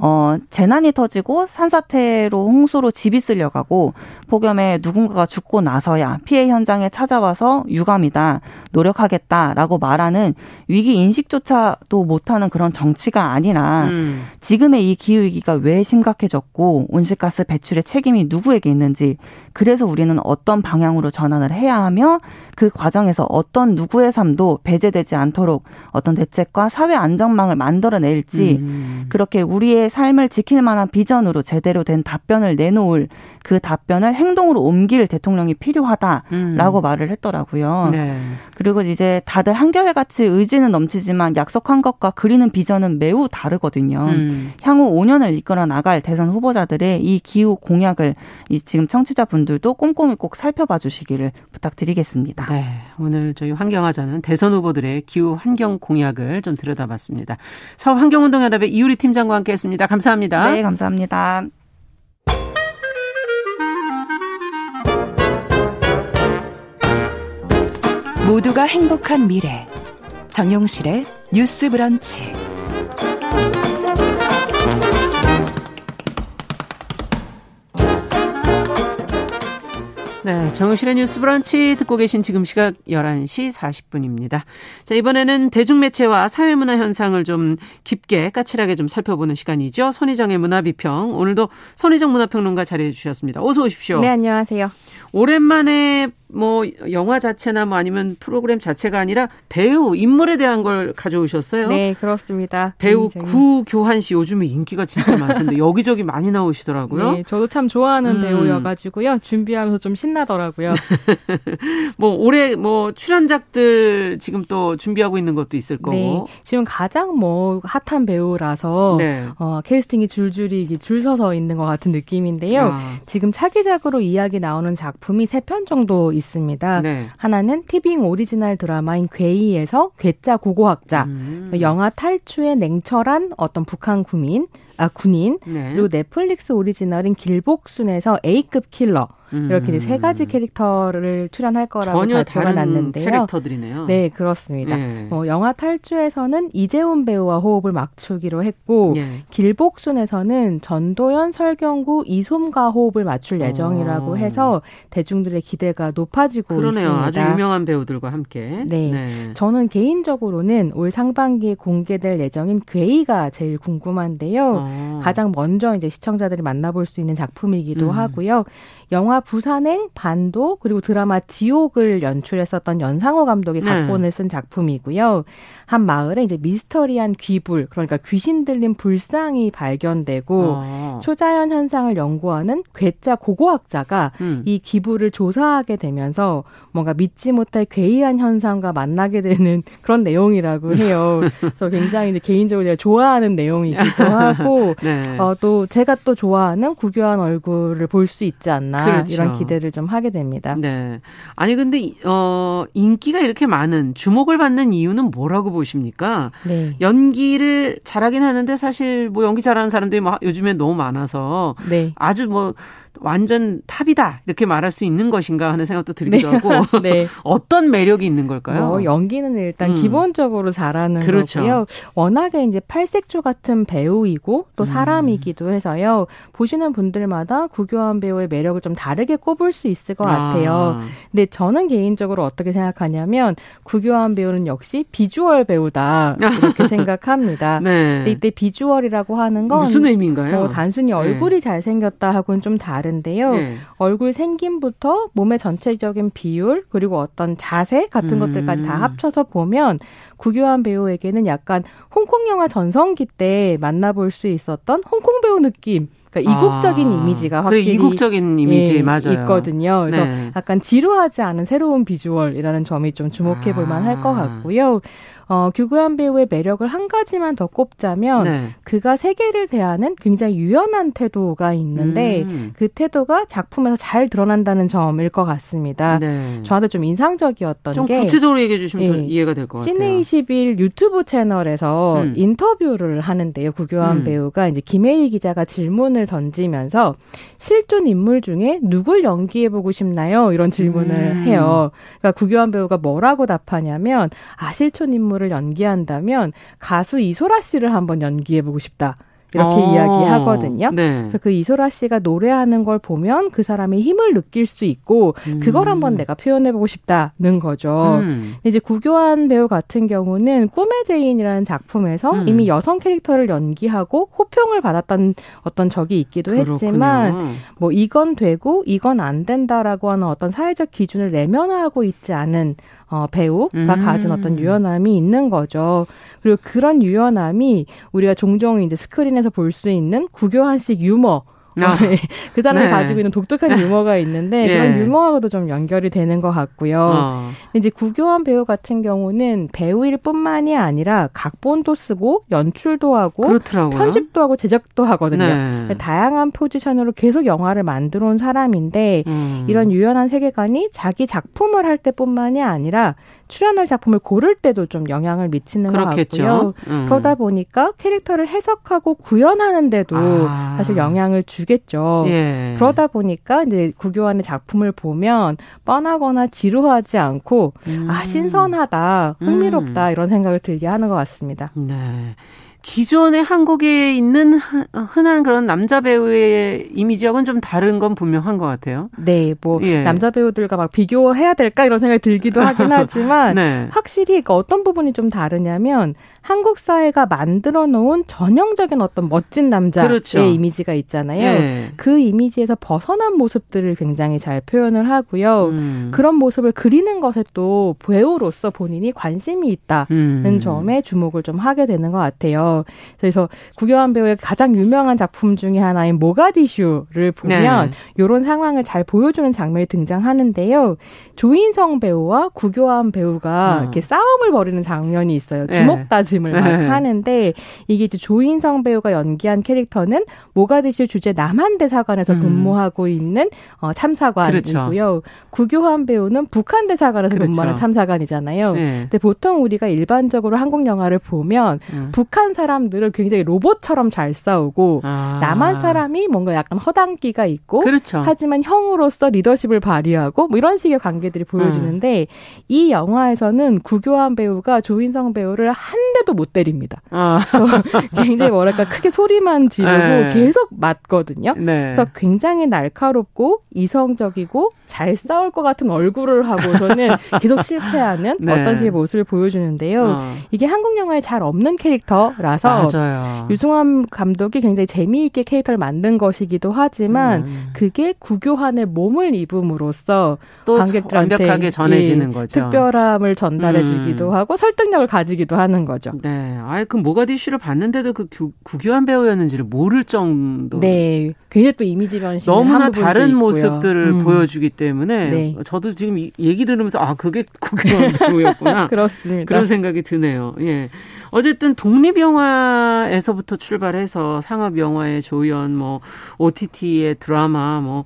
어, 재난이 터지고 산사태로 홍수로 집이 쓸려가고 폭염에 누군가가 죽고 나서야 피해 현장에 찾아와서 유감이다, 노력하겠다라고 말하는 위기 인식조차도 못하는 그런 정치가 아니라 음. 지금의 이 기후위기가 왜 심각해졌고 온실가스 배출의 책임이 누구에게 있는지 그래서 우리는 어떤 방향으로 전환을 해야 하며 그 과정에서 어떤 누구의 삶도 배제되지 않도록 어떤 대책과 사회 안정망을 만들어낼지 음. 그렇게 우리의 삶을 지킬 만한 비전으로 제대로 된 답변을 내놓을 그 답변을 행동으로 옮길 대통령이 필요하다라고 음. 말을 했더라고요. 네. 그리고 이제 다들 한결같이 의지는 넘치지만 약속한 것과 그리는 비전은 매우 다르거든요. 음. 향후 5년을 이끌어 나갈 대선 후보자들의 이 기후 공약을 이 지금 청취자분들도 꼼꼼히 꼭 살펴봐 주시기를 부탁드리겠습니다. 네. 오늘 저희 환경하자는 대선 후보들의 기후 환경 공약을 좀 들여다봤습니다. 서울 환경운동연합의 이유리 팀장과 함께 했습니다. 감사합니다. 네, 감사합니다. 모두가 행복한 미래 정용실의 뉴스 브런치 네, 정용실의 뉴스 브런치 듣고 계신 지금 시각 11시 40분입니다. 자, 이번에는 대중매체와 사회문화 현상을 좀 깊게 까칠하게 좀 살펴보는 시간이죠. 손희정의 문화비평. 오늘도 손희정 문화평론가 자리해 주셨습니다. 어서 오십시오. 네, 안녕하세요. 오랜만에 뭐 영화 자체나 뭐 아니면 프로그램 자체가 아니라 배우 인물에 대한 걸 가져오셨어요. 네, 그렇습니다. 배우 구교환 씨 요즘에 인기가 진짜 많던데 여기저기 많이 나오시더라고요. 네, 저도 참 좋아하는 음. 배우여가지고요. 준비하면서 좀 신나더라고요. [laughs] 뭐 올해 뭐 출연작들 지금 또 준비하고 있는 것도 있을 거고. 네, 지금 가장 뭐 핫한 배우라서 네. 어, 캐스팅이 줄줄이 줄 서서 있는 것 같은 느낌인데요. 아. 지금 차기작으로 이야기 나오는 작품이 세 편 정도 있 습니다. 네. 하나는 티빙 오리지널 드라마인 괴이에서 괴짜 고고학자, 음. 영화 탈주의 냉철한 어떤 북한 구민, 아 군인, 네. 그리고 넷플릭스 오리지널인 길복순에서 A급 킬러. 음. 이렇게 세 가지 캐릭터를 출연할 거라고 전혀 발표가 났는데요. 캐릭터들이네요. 네, 그렇습니다. 네. 어, 영화 탈주에서는 이제훈 배우와 호흡을 맞추기로 했고 네. 길복순에서는 전도연, 설경구, 이솜과 호흡을 맞출 예정이라고 어. 해서 대중들의 기대가 높아지고 그러네요. 있습니다. 아주 유명한 배우들과 함께. 네. 네. 저는 개인적으로는 올 상반기에 공개될 예정인 괴이가 제일 궁금한데요. 어. 가장 먼저 이제 시청자들이 만나볼 수 있는 작품이기도 음. 하고요. 영화 부산행, 반도 그리고 드라마 지옥을 연출했었던 연상호 감독이 네. 각본을 쓴 작품이고요. 한 마을에 이제 미스터리한 귀불 그러니까 귀신 들린 불상이 발견되고 어. 초자연 현상을 연구하는 괴짜 고고학자가 음. 이 기부를 조사하게 되면서 뭔가 믿지 못할 괴이한 현상과 만나게 되는 그런 내용이라고 해요. 그래서 굉장히 이제 개인적으로 제가 좋아하는 내용이기도 [laughs] 하고 네. 어, 또 제가 또 좋아하는 구교한 얼굴을 볼 수 있지 않나 그렇죠. 이런 기대를 좀 하게 됩니다. 네. 아니 근데 어 인기가 이렇게 많은 주목을 받는 이유는 뭐라고 보십니까? 네. 연기를 잘하긴 하는데 사실 뭐 연기 잘하는 사람들이 뭐 요즘에 너무 많아서 네. 아주 뭐 완전 탑이다 이렇게 말할 수 있는 것인가 하는 생각도 들기도 네. 하고 [laughs] 네. [laughs] 어떤 매력이 있는 걸까요? 뭐 연기는 일단 음. 기본적으로 잘하는 그렇죠. 거고요. 워낙에 이제 팔색조 같은 배우이고 또 음. 사람이기도 해서요. 보시는 분들마다 구교환 배우의 매력을 좀 다르게 꼽을 수 있을 것 같아요. 아. 근데 저는 개인적으로 어떻게 생각하냐면 구교환 배우는 역시 비주얼 배우다 이렇게 [laughs] 생각합니다. 네. 근데 이때 비주얼이라고 하는 건 무슨 의미인가요? 뭐 단순히 얼굴이 네. 잘생겼다 하고는 좀 다른 다른데요. 네. 얼굴 생김부터 몸의 전체적인 비율 그리고 어떤 자세 같은 음. 것들까지 다 합쳐서 보면 구교한 배우에게는 약간 홍콩 영화 전성기 때 만나볼 수 있었던 홍콩 배우 느낌 그러니까 이국적인 아, 이미지가 확실히 이국적인 이미지 예, 맞아요. 있거든요. 그래서 네. 약간 지루하지 않은 새로운 비주얼이라는 점이 좀 주목해 볼 만할 것 아. 같고요. 어, 규구한 배우의 매력을 한 가지만 더 꼽자면 네. 그가 세계를 대하는 굉장히 유연한 태도가 있는데 음. 그 태도가 작품에서 잘 드러난다는 점일 것 같습니다. 네. 저한테 좀 인상적이었던 좀 게 구체적으로 얘기해 주시면 예, 이해가 될 것 같아요. 씨네 21 유튜브 채널에서 음. 인터뷰를 하는데요. 구교환 음. 배우가 이제 김혜리 기자가 질문을 던지면서 실존 인물 중에 누굴 연기해 보고 싶나요? 이런 질문을 음. 해요. 그러니까 구교환 배우가 뭐라고 답하냐면 아 실존 인물 을 연기한다면 가수 이소라 씨를 한번 연기해 보고 싶다. 이렇게 어. 이야기하거든요. 네. 그래서 그 이소라 씨가 노래하는 걸 보면 그 사람의 힘을 느낄 수 있고 음. 그걸 한번 내가 표현해보고 싶다는 거죠. 음. 이제 구교환 배우 같은 경우는 꿈의 제인이라는 작품에서 음. 이미 여성 캐릭터를 연기하고 호평을 받았던 어떤 적이 있기도 그렇군요. 했지만 뭐 이건 되고 이건 안 된다라고 하는 어떤 사회적 기준을 내면화하고 있지 않은 어, 배우가 음. 가진 어떤 유연함이 있는 거죠. 그리고 그런 유연함이 우리가 종종 이제 스크린에서 볼 수 있는 구교한식 유머 아. 네. 그 사람이 네. 가지고 있는 독특한 유머가 있는데 예. 그런 유머하고도 좀 연결이 되는 것 같고요. 어. 이제 구교환 배우 같은 경우는 배우일 뿐만이 아니라 각본도 쓰고 연출도 하고 그렇더라고요. 편집도 하고 제작도 하거든요. 네. 다양한 포지션으로 계속 영화를 만들어 온 사람인데 음. 이런 유연한 세계관이 자기 작품을 할 때뿐만이 아니라 출연할 작품을 고를 때도 좀 영향을 미치는 그렇겠죠. 것 같고요. 음. 그러다 보니까 캐릭터를 해석하고 구현하는데도 아. 사실 영향을 주겠죠. 예. 그러다 보니까 이제 구교환의 작품을 보면 뻔하거나 지루하지 않고 아, 음. 아 신선하다, 흥미롭다 음. 이런 생각을 들게 하는 것 같습니다. 네. 기존에 한국에 있는 흔한 그런 남자 배우의 이미지하고는 좀 다른 건 분명한 것 같아요. 네, 뭐 예. 남자 배우들과 막 비교해야 될까 이런 생각이 들기도 하긴 [laughs] 하지만 네. 확실히 그러니까 어떤 부분이 좀 다르냐면 한국 사회가 만들어 놓은 전형적인 어떤 멋진 남자의 그렇죠. 이미지가 있잖아요. 예. 그 이미지에서 벗어난 모습들을 굉장히 잘 표현을 하고요. 음. 그런 모습을 그리는 것에 또 배우로서 본인이 관심이 있다는 음. 점에 주목을 좀 하게 되는 것 같아요. 그래서 구교환 배우의 가장 유명한 작품 중에 하나인 모가디슈를 보면 네. 이런 상황을 잘 보여주는 장면이 등장하는데요. 조인성 배우와 구교환 배우가 어. 이렇게 싸움을 벌이는 장면이 있어요. 주먹 네. 따지 말씀을 막 네. 하는데 이게 이제 조인성 배우가 연기한 캐릭터는 모가디슈 주재 남한 대사관에서 음. 근무하고 있는 어, 참사관이고요. 그렇죠. 구교환 배우는 북한 대사관에서 그렇죠. 근무하는 참사관이잖아요. 네. 근데 보통 우리가 일반적으로 한국 영화를 보면 음. 북한 사람들을 굉장히 로봇처럼 잘 싸우고 아. 남한 사람이 뭔가 약간 허당기가 있고 그렇죠. 하지만 형으로서 리더십을 발휘하고 뭐 이런 식의 관계들이 보여지는데 음. 이 영화에서는 구교환 배우가 조인성 배우를 한대 때도 못 때립니다. 아. [laughs] 굉장히 뭐랄까 크게 소리만 지르고 네. 계속 맞거든요. 네. 그래서 굉장히 날카롭고 이성적이고 잘 싸울 것 같은 얼굴을 하고서는 [laughs] 계속 실패하는 네. 어떤 식의 모습을 보여주는데요. 어. 이게 한국 영화에 잘 없는 캐릭터라서 맞아요. 유승환 감독이 굉장히 재미있게 캐릭터를 만든 것이기도 하지만 음. 그게 구교환의 몸을 입음으로써 또 관객들한테 완벽하게 전해지는 예, 거죠. 특별함을 전달해주기도 음. 하고 설득력을 가지기도 하는 거죠. 네. 아예 그 모가디슈를 봤는데도 그 구교한 배우였는지를 모를 정도. 네. 굉장히 또 이미지 변신 너무나 다른 있고요. 모습들을 음. 보여주기 때문에 네. 저도 지금 얘기 들으면서 아 그게 구교한 [laughs] 배우였구나. 그렇습니다. 그런 생각이 드네요. 예. 어쨌든 독립 영화에서부터 출발해서 상업 영화의 조연, 뭐 OTT의 드라마, 뭐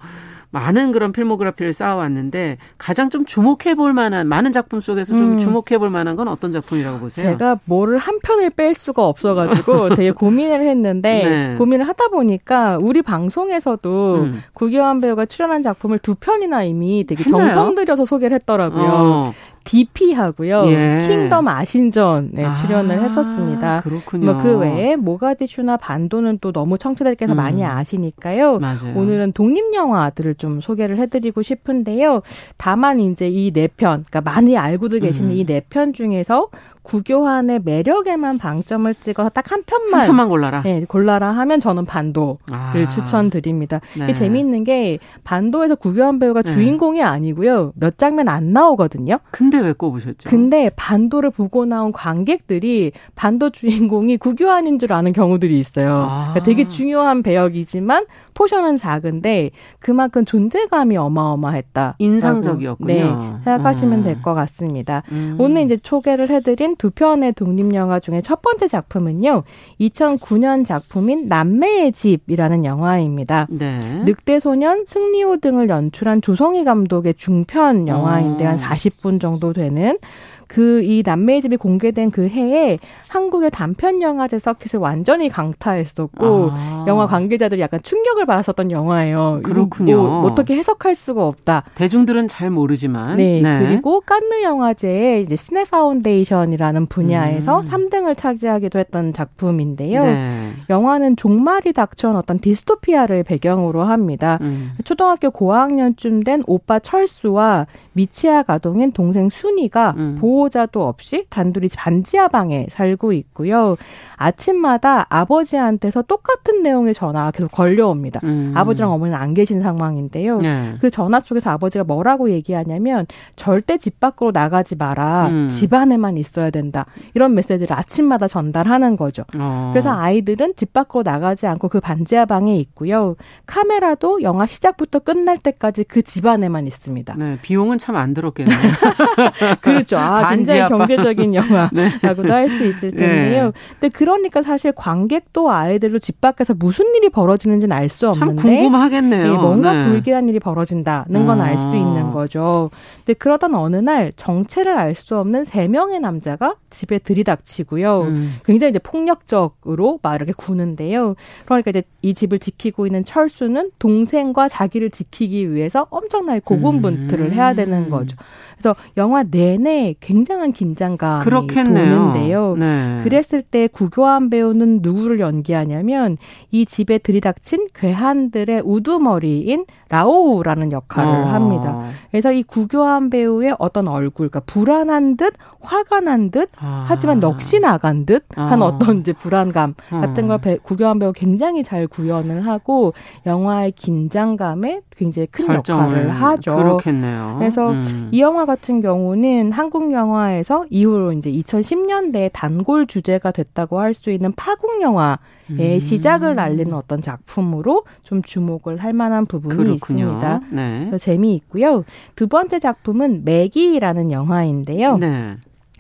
많은 그런 필모그래피를 쌓아왔는데 가장 좀 주목해 볼 만한 많은 작품 속에서 좀 음. 주목해 볼 만한 건 어떤 작품이라고 보세요? 제가 뭐를 한 편을 뺄 수가 없어가지고 [laughs] 되게 고민을 했는데 네. 고민을 하다 보니까 우리 방송에서도 음. 구교환 배우가 출연한 작품을 두 편이나 이미 되게 했나요? 정성 들여서 소개를 했더라고요. 어. DP하고요. 예. 킹덤 아신전에 아, 출연을 했었습니다. 그렇군요. 뭐 그 외에 모가디슈나 반도는 또 너무 청취자들께서 음. 많이 아시니까요. 맞아요. 오늘은 독립 영화들을 좀 소개를 해드리고 싶은데요. 다만 이제 이 네 편, 그러니까 많이 알고들 계시는 음. 이네 편 중에서 구교환의 매력에만 방점을 찍어서 딱 한 편만 한 편만 골라라. 네, 골라라 하면 저는 반도를 아. 추천드립니다. 네. 이게 재미있는 게 반도에서 구교환 배우가 네. 주인공이 아니고요. 몇 장면 안 나오거든요. 근데 왜 꼽으셨죠? 근데 반도를 보고 나온 관객들이 반도 주인공이 구교환인 줄 아는 경우들이 있어요. 아. 그러니까 되게 중요한 배역이지만 포션은 작은데 그만큼 존재감이 어마어마했다. 인상적이었군요. 네, 생각하시면 음. 될것 같습니다. 음. 오늘 이제 소개를 해드린 두 편의 독립영화 중에 첫 번째 작품은요. 2009년 작품인 남매의 집이라는 영화입니다. 네. 늑대 소년, 승리호 등을 연출한 조성희 감독의 중편 영화인데 어. 한 40분 정도 되는 그 이 남매의 집이 공개된 그 해에 한국의 단편 영화제 서킷을 완전히 강타했었고 아. 영화 관계자들이 약간 충격을 받았었던 영화예요. 그렇군요. 뭐, 어떻게 해석할 수가 없다. 대중들은 잘 모르지만. 네. 네. 그리고 깐느 영화제에 이제 시네 파운데이션이라는 분야에서 음. 3등을 차지하기도 했던 작품인데요. 네. 영화는 종말이 닥쳐온 어떤 디스토피아를 배경으로 합니다. 음. 초등학교 고학년쯤 된 오빠 철수와 미취학 아동인 동생 순이가 음. 보호 자도 없이 단둘이 반지하 방에 살고 있고요. 아침마다 아버지한테서 똑같은 내용의 전화가 계속 걸려옵니다. 음. 아버지랑 어머니는 안 계신 상황인데요. 네. 그 전화 속에서 아버지가 뭐라고 얘기하냐면 절대 집 밖으로 나가지 마라. 음. 집 안에만 있어야 된다. 이런 메시지를 아침마다 전달하는 거죠. 어. 그래서 아이들은 집 밖으로 나가지 않고 그 반지하 방에 있고요. 카메라도 영화 시작부터 끝날 때까지 그 집 안에만 있습니다. 네, 비용은 참 안 들었겠네요. [laughs] 그렇죠. 아, 굉장히 경제적인 [laughs] 영화라고도 네. 할수 있을 텐데요. 네. 근데 그러니까 사실 관객도 아이들도 집 밖에서 무슨 일이 벌어지는지는 알 수 없는데 궁금하겠네요. 네, 뭔가 네. 불길한 일이 벌어진다는 건 알수 아. 있는 거죠. 근데 그러던 어느 날 정체를 알 수 없는 세 명의 남자가 집에 들이닥치고요. 음. 굉장히 이제 폭력적으로 막 이렇게 구는데요. 그러니까 이제 이 집을 지키고 있는 철수는 동생과 자기를 지키기 위해서 엄청나게 고군분투를 음. 해야 되는 거죠. 그래서 영화 내내 굉장 한 긴장감이 그렇겠네요. 도는데요. 네. 그랬을 때 구교환 배우는 누구를 연기하냐면 이 집에 들이닥친 괴한들의 우두머리인 라오우라는 역할을 어. 합니다. 그래서 이 구교환 배우의 어떤 얼굴, 그러니까 불안한 듯, 화가 난 듯, 아. 하지만 넋이 나간 듯한 어. 떤 이제 불안감 같은 걸 배, 구교환 배우 굉장히 잘 구현을 하고 영화의 긴장감에 굉장히 큰 역할을 하죠. 그렇겠네요. 그래서 음. 이 영화 같은 경우는 한국 영화 에서 이후로 이제 2010년대에 단골 주제가 됐다고 할 수 있는 파국 영화의 음. 시작을 알리는 어떤 작품으로 좀 주목을 할 만한 부분이 그렇군요. 있습니다. 네. 재미있고요. 두 번째 작품은 매기라는 영화인데요. 네.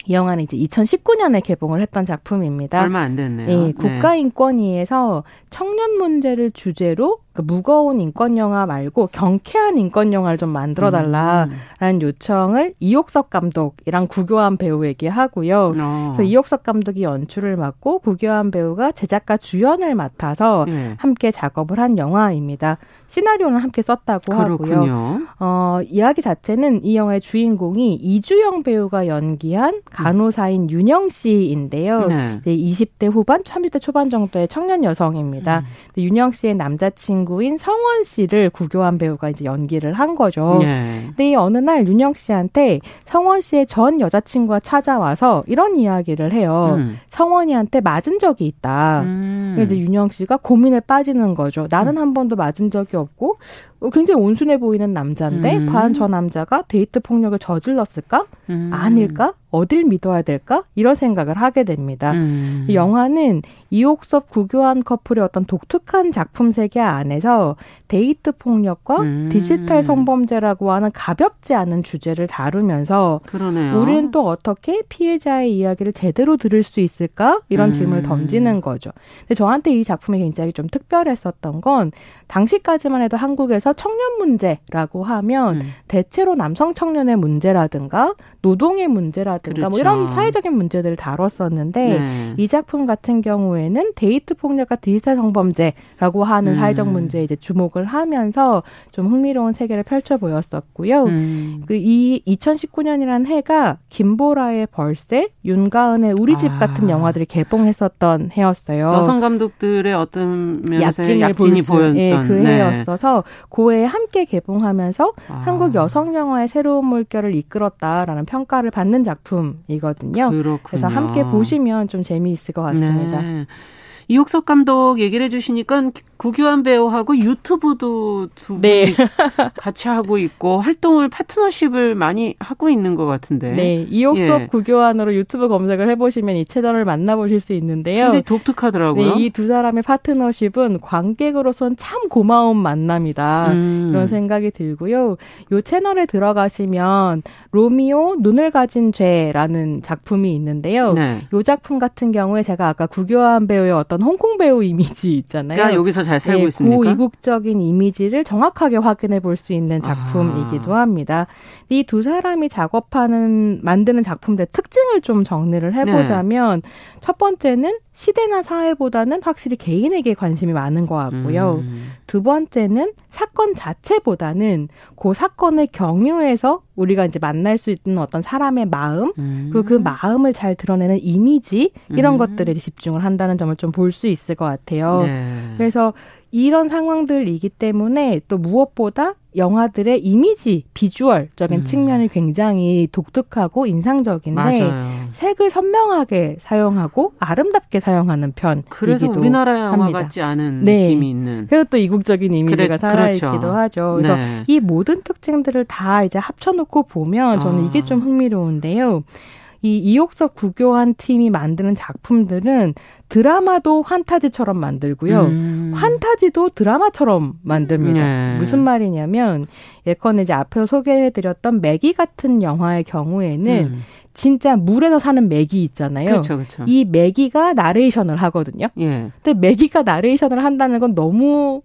이 영화는 이제 2019년에 개봉을 했던 작품입니다. 얼마 안 됐네요. 예, 국가인권위에서 청년 문제를 주제로 그 무거운 인권 영화 말고 경쾌한 인권 영화를 좀 만들어 달라라는 음. 요청을 이옥석 감독이랑 구교환 배우에게 하고요. 어. 그래서 이옥석 감독이 연출을 맡고 구교환 배우가 제작가 주연을 맡아서 네. 함께 작업을 한 영화입니다. 시나리오는 함께 썼다고 그렇군요. 하고요. 어, 이야기 자체는 이 영화의 주인공이 이주영 배우가 연기한 간호사인 윤영 씨인데요. 네. 이제 20대 후반, 30대 초반 정도의 청년 여성입니다. 음. 윤영 씨의 남자친구 인 성원 씨를 구교한 배우가 이제 연기를 한 거죠. 네. 근데 이 어느 날 윤영 씨한테 성원 씨의 전 여자친구가 찾아와서 이런 이야기를 해요. 음. 성원이한테 맞은 적이 있다. 음. 이제 윤영 씨가 고민에 빠지는 거죠. 나는 음. 한 번도 맞은 적이 없고 어, 굉장히 온순해 보이는 남자인데 음. 과연 저 남자가 데이트 폭력을 저질렀을까? 음. 아닐까? 어딜 믿어야 될까? 이런 생각을 하게 됩니다. 음. 영화는 이옥섭 구교환 커플의 어떤 독특한 작품 세계 안에서 데이트 폭력과 음. 디지털 성범죄라고 하는 가볍지 않은 주제를 다루면서 그러네요. 우리는 또 어떻게 피해자의 이야기를 제대로 들을 수 있을까? 이런 음. 질문을 던지는 거죠. 근데 저한테 이 작품이 굉장히 좀 특별했었던 건 당시까지만 해도 한국에서 청년 문제라고 하면 음. 대체로 남성 청년의 문제라든가 노동의 문제라든가 뭐 그렇죠. 뭐 이런 사회적인 문제들을 다뤘었는데 네. 이 작품 같은 경우에는 데이트 폭력과 디지털 성범죄라고 하는 음. 사회적 문제에 이제 주목을 하면서 좀 흥미로운 세계를 펼쳐 보였었고요. 음. 그이 2019년이라는 해가 김보라의 벌새, 윤가은의 우리 집 아. 같은 영화들이 개봉했었던 해였어요. 여성 감독들의 어떤 면에서 약진이 보였던 예, 그 네. 해였어서 고해에 함께 개봉하면서 아. 한국 여성 영화의 새로운 물결을 이끌었다라는 평가를 받는 작품이거든요. 그렇군요. 그래서 함께 보시면 좀 재미있을 것 같습니다. 네. 이옥석 감독 얘기를 해주시니까 구교환 배우하고 유튜브도 두 네. 분이 같이 하고 있고 활동을 파트너십을 많이 하고 있는 것 같은데. 네, 이옥석 예. 구교환으로 유튜브 검색을 해보시면 이 채널을 만나보실 수 있는데요. 굉장히 독특하더라고요. 네, 이 두 사람의 파트너십은 관객으로선 참 고마운 만남이다 음. 그런 생각이 들고요. 이 채널에 들어가시면 로미오 눈을 가진 죄라는 작품이 있는데요. 네. 이 작품 같은 경우에 제가 아까 구교환 배우의 어떤 홍콩 배우 이미지 있잖아요. 그러니까 여기서 잘 살고 네, 있습니까? 고이국적인 이미지를 정확하게 확인해 볼 수 있는 작품이기도 아. 합니다. 이 두 사람이 작업하는 만드는 작품들의 특징을 좀 정리를 해보자면 네. 첫 번째는 시대나 사회보다는 확실히 개인에게 관심이 많은 것 같고요. 음. 두 번째는 사건 자체보다는 그 사건을 경유해서 우리가 이제 만날 수 있는 어떤 사람의 마음, 음. 그리고 그 마음을 잘 드러내는 이미지, 이런 음. 것들에 집중을 한다는 점을 좀 볼 수 있을 것 같아요. 네. 그래서 이런 상황들이기 때문에 또 무엇보다 영화들의 이미지, 비주얼적인 음. 측면이 굉장히 독특하고 인상적인데 맞아요. 색을 선명하게 사용하고 아름답게 사용하는 편이기도 그래서 우리나라 영화 합니다. 같지 않은 네. 느낌이 있는. 그리고 또 이국적인 이미지가 그래, 살아있기도 그렇죠. 하죠. 그래서 네. 이 모든 특징들을 다 이제 합쳐놓고 보면 저는 이게 아. 좀 흥미로운데요. 이 이옥석 구교한 팀이 만드는 작품들은 드라마도 환타지처럼 만들고요. 음. 환타지도 드라마처럼 만듭니다. 네. 무슨 말이냐면 예컨대 이제 앞에서 소개해드렸던 매기 같은 영화의 경우에는 음. 진짜 물에서 사는 메기 있잖아요. 그렇죠, 그렇죠. 이 메기가 나레이션을 하거든요. 예. 근데 메기가 나레이션을 한다는 건 너무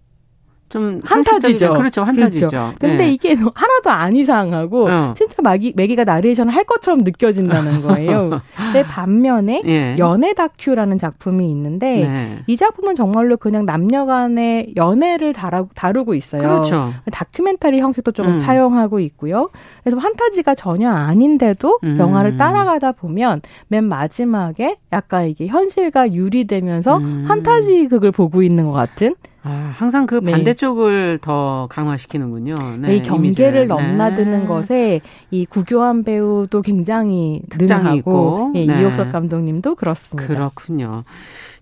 좀 한타지죠. 그렇죠, 한타지죠. 그렇죠. 근데 네. 이게 하나도 안 이상하고 어. 진짜 마기, 매기가 나레이션을 할 것처럼 느껴진다는 [laughs] 거예요. 근데 반면에 예. 연애 다큐라는 작품이 있는데 네. 이 작품은 정말로 그냥 남녀간의 연애를 다루, 다루고 있어요. 그렇죠. 다큐멘터리 형식도 좀 음. 차용하고 있고요. 그래서 판타지가 전혀 아닌데도 음. 영화를 따라가다 보면 맨 마지막에 약간 이게 현실과 유리되면서 음. 판타지 극을 보고 있는 것 같은 아, 항상 그 네. 반대쪽을 네. 더 강화시키는군요. 네, 이 경계를 이미지를. 넘나드는 네. 것에 이 구교한 배우도 굉장히 능하고 예, 네. 이옥석 감독님도 그렇습니다. 그렇군요.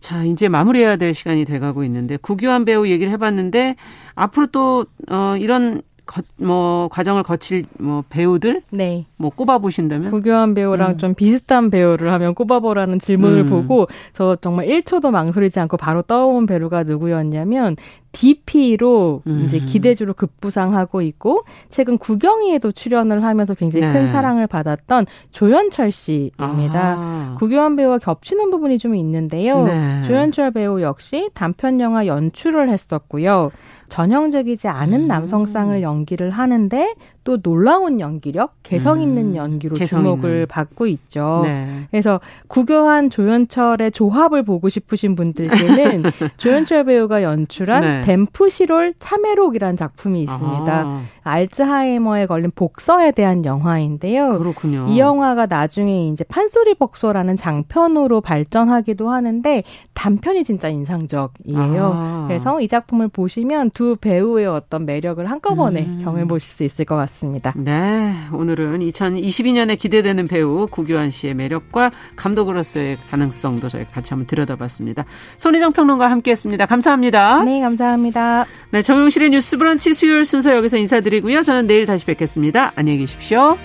자, 이제 마무리해야 될 시간이 돼가고 있는데 구교한 배우 얘기를 해봤는데 앞으로 또 어, 이런 거, 뭐 과정을 거칠 뭐 배우들 네. 뭐 꼽아 보신다면 구교한 배우랑 음. 좀 비슷한 배우를 하면 꼽아보라는 질문을 음. 보고 저 정말 1초도 망설이지 않고 바로 떠온 배우가 누구였냐면 DP로 음. 이제 기대주로 급부상하고 있고 최근 구경이에도 출연을 하면서 굉장히 네. 큰 사랑을 받았던 조연철 씨입니다. 아. 구교한 배우와 겹치는 부분이 좀 있는데요. 네. 조연철 배우 역시 단편 영화 연출을 했었고요. 전형적이지 않은 음. 남성상을 연기를 하는데 또 놀라운 연기력, 개성 있는 음. 연기로 개성 주목을 있는. 받고 있죠. 네. 그래서 구교한 조연철의 조합을 보고 싶으신 분들께는 [laughs] 조연철 배우가 연출한 네. 댐프시롤 참외록이라는 작품이 있습니다. 아. 알츠하이머에 걸린 복서에 대한 영화인데요. 그렇군요. 이 영화가 나중에 이제 판소리 복서라는 장편으로 발전하기도 하는데 단편이 진짜 인상적이에요. 아. 그래서 이 작품을 보시면 두 배우의 어떤 매력을 한꺼번에 음. 경험해 보실 수 있을 것 같 습니다. 네. 오늘은 2022년에 기대되는 배우 구교환 씨의 매력과 감독으로서의 가능성도 저희 같이 한번 들여다봤습니다. 손희정 평론가와 함께 했습니다. 감사합니다. 네, 감사합니다. 네, 정용실의 뉴스 브런치 수요일 순서 여기서 인사드리고요. 저는 내일 다시 뵙겠습니다. 안녕히 계십시오.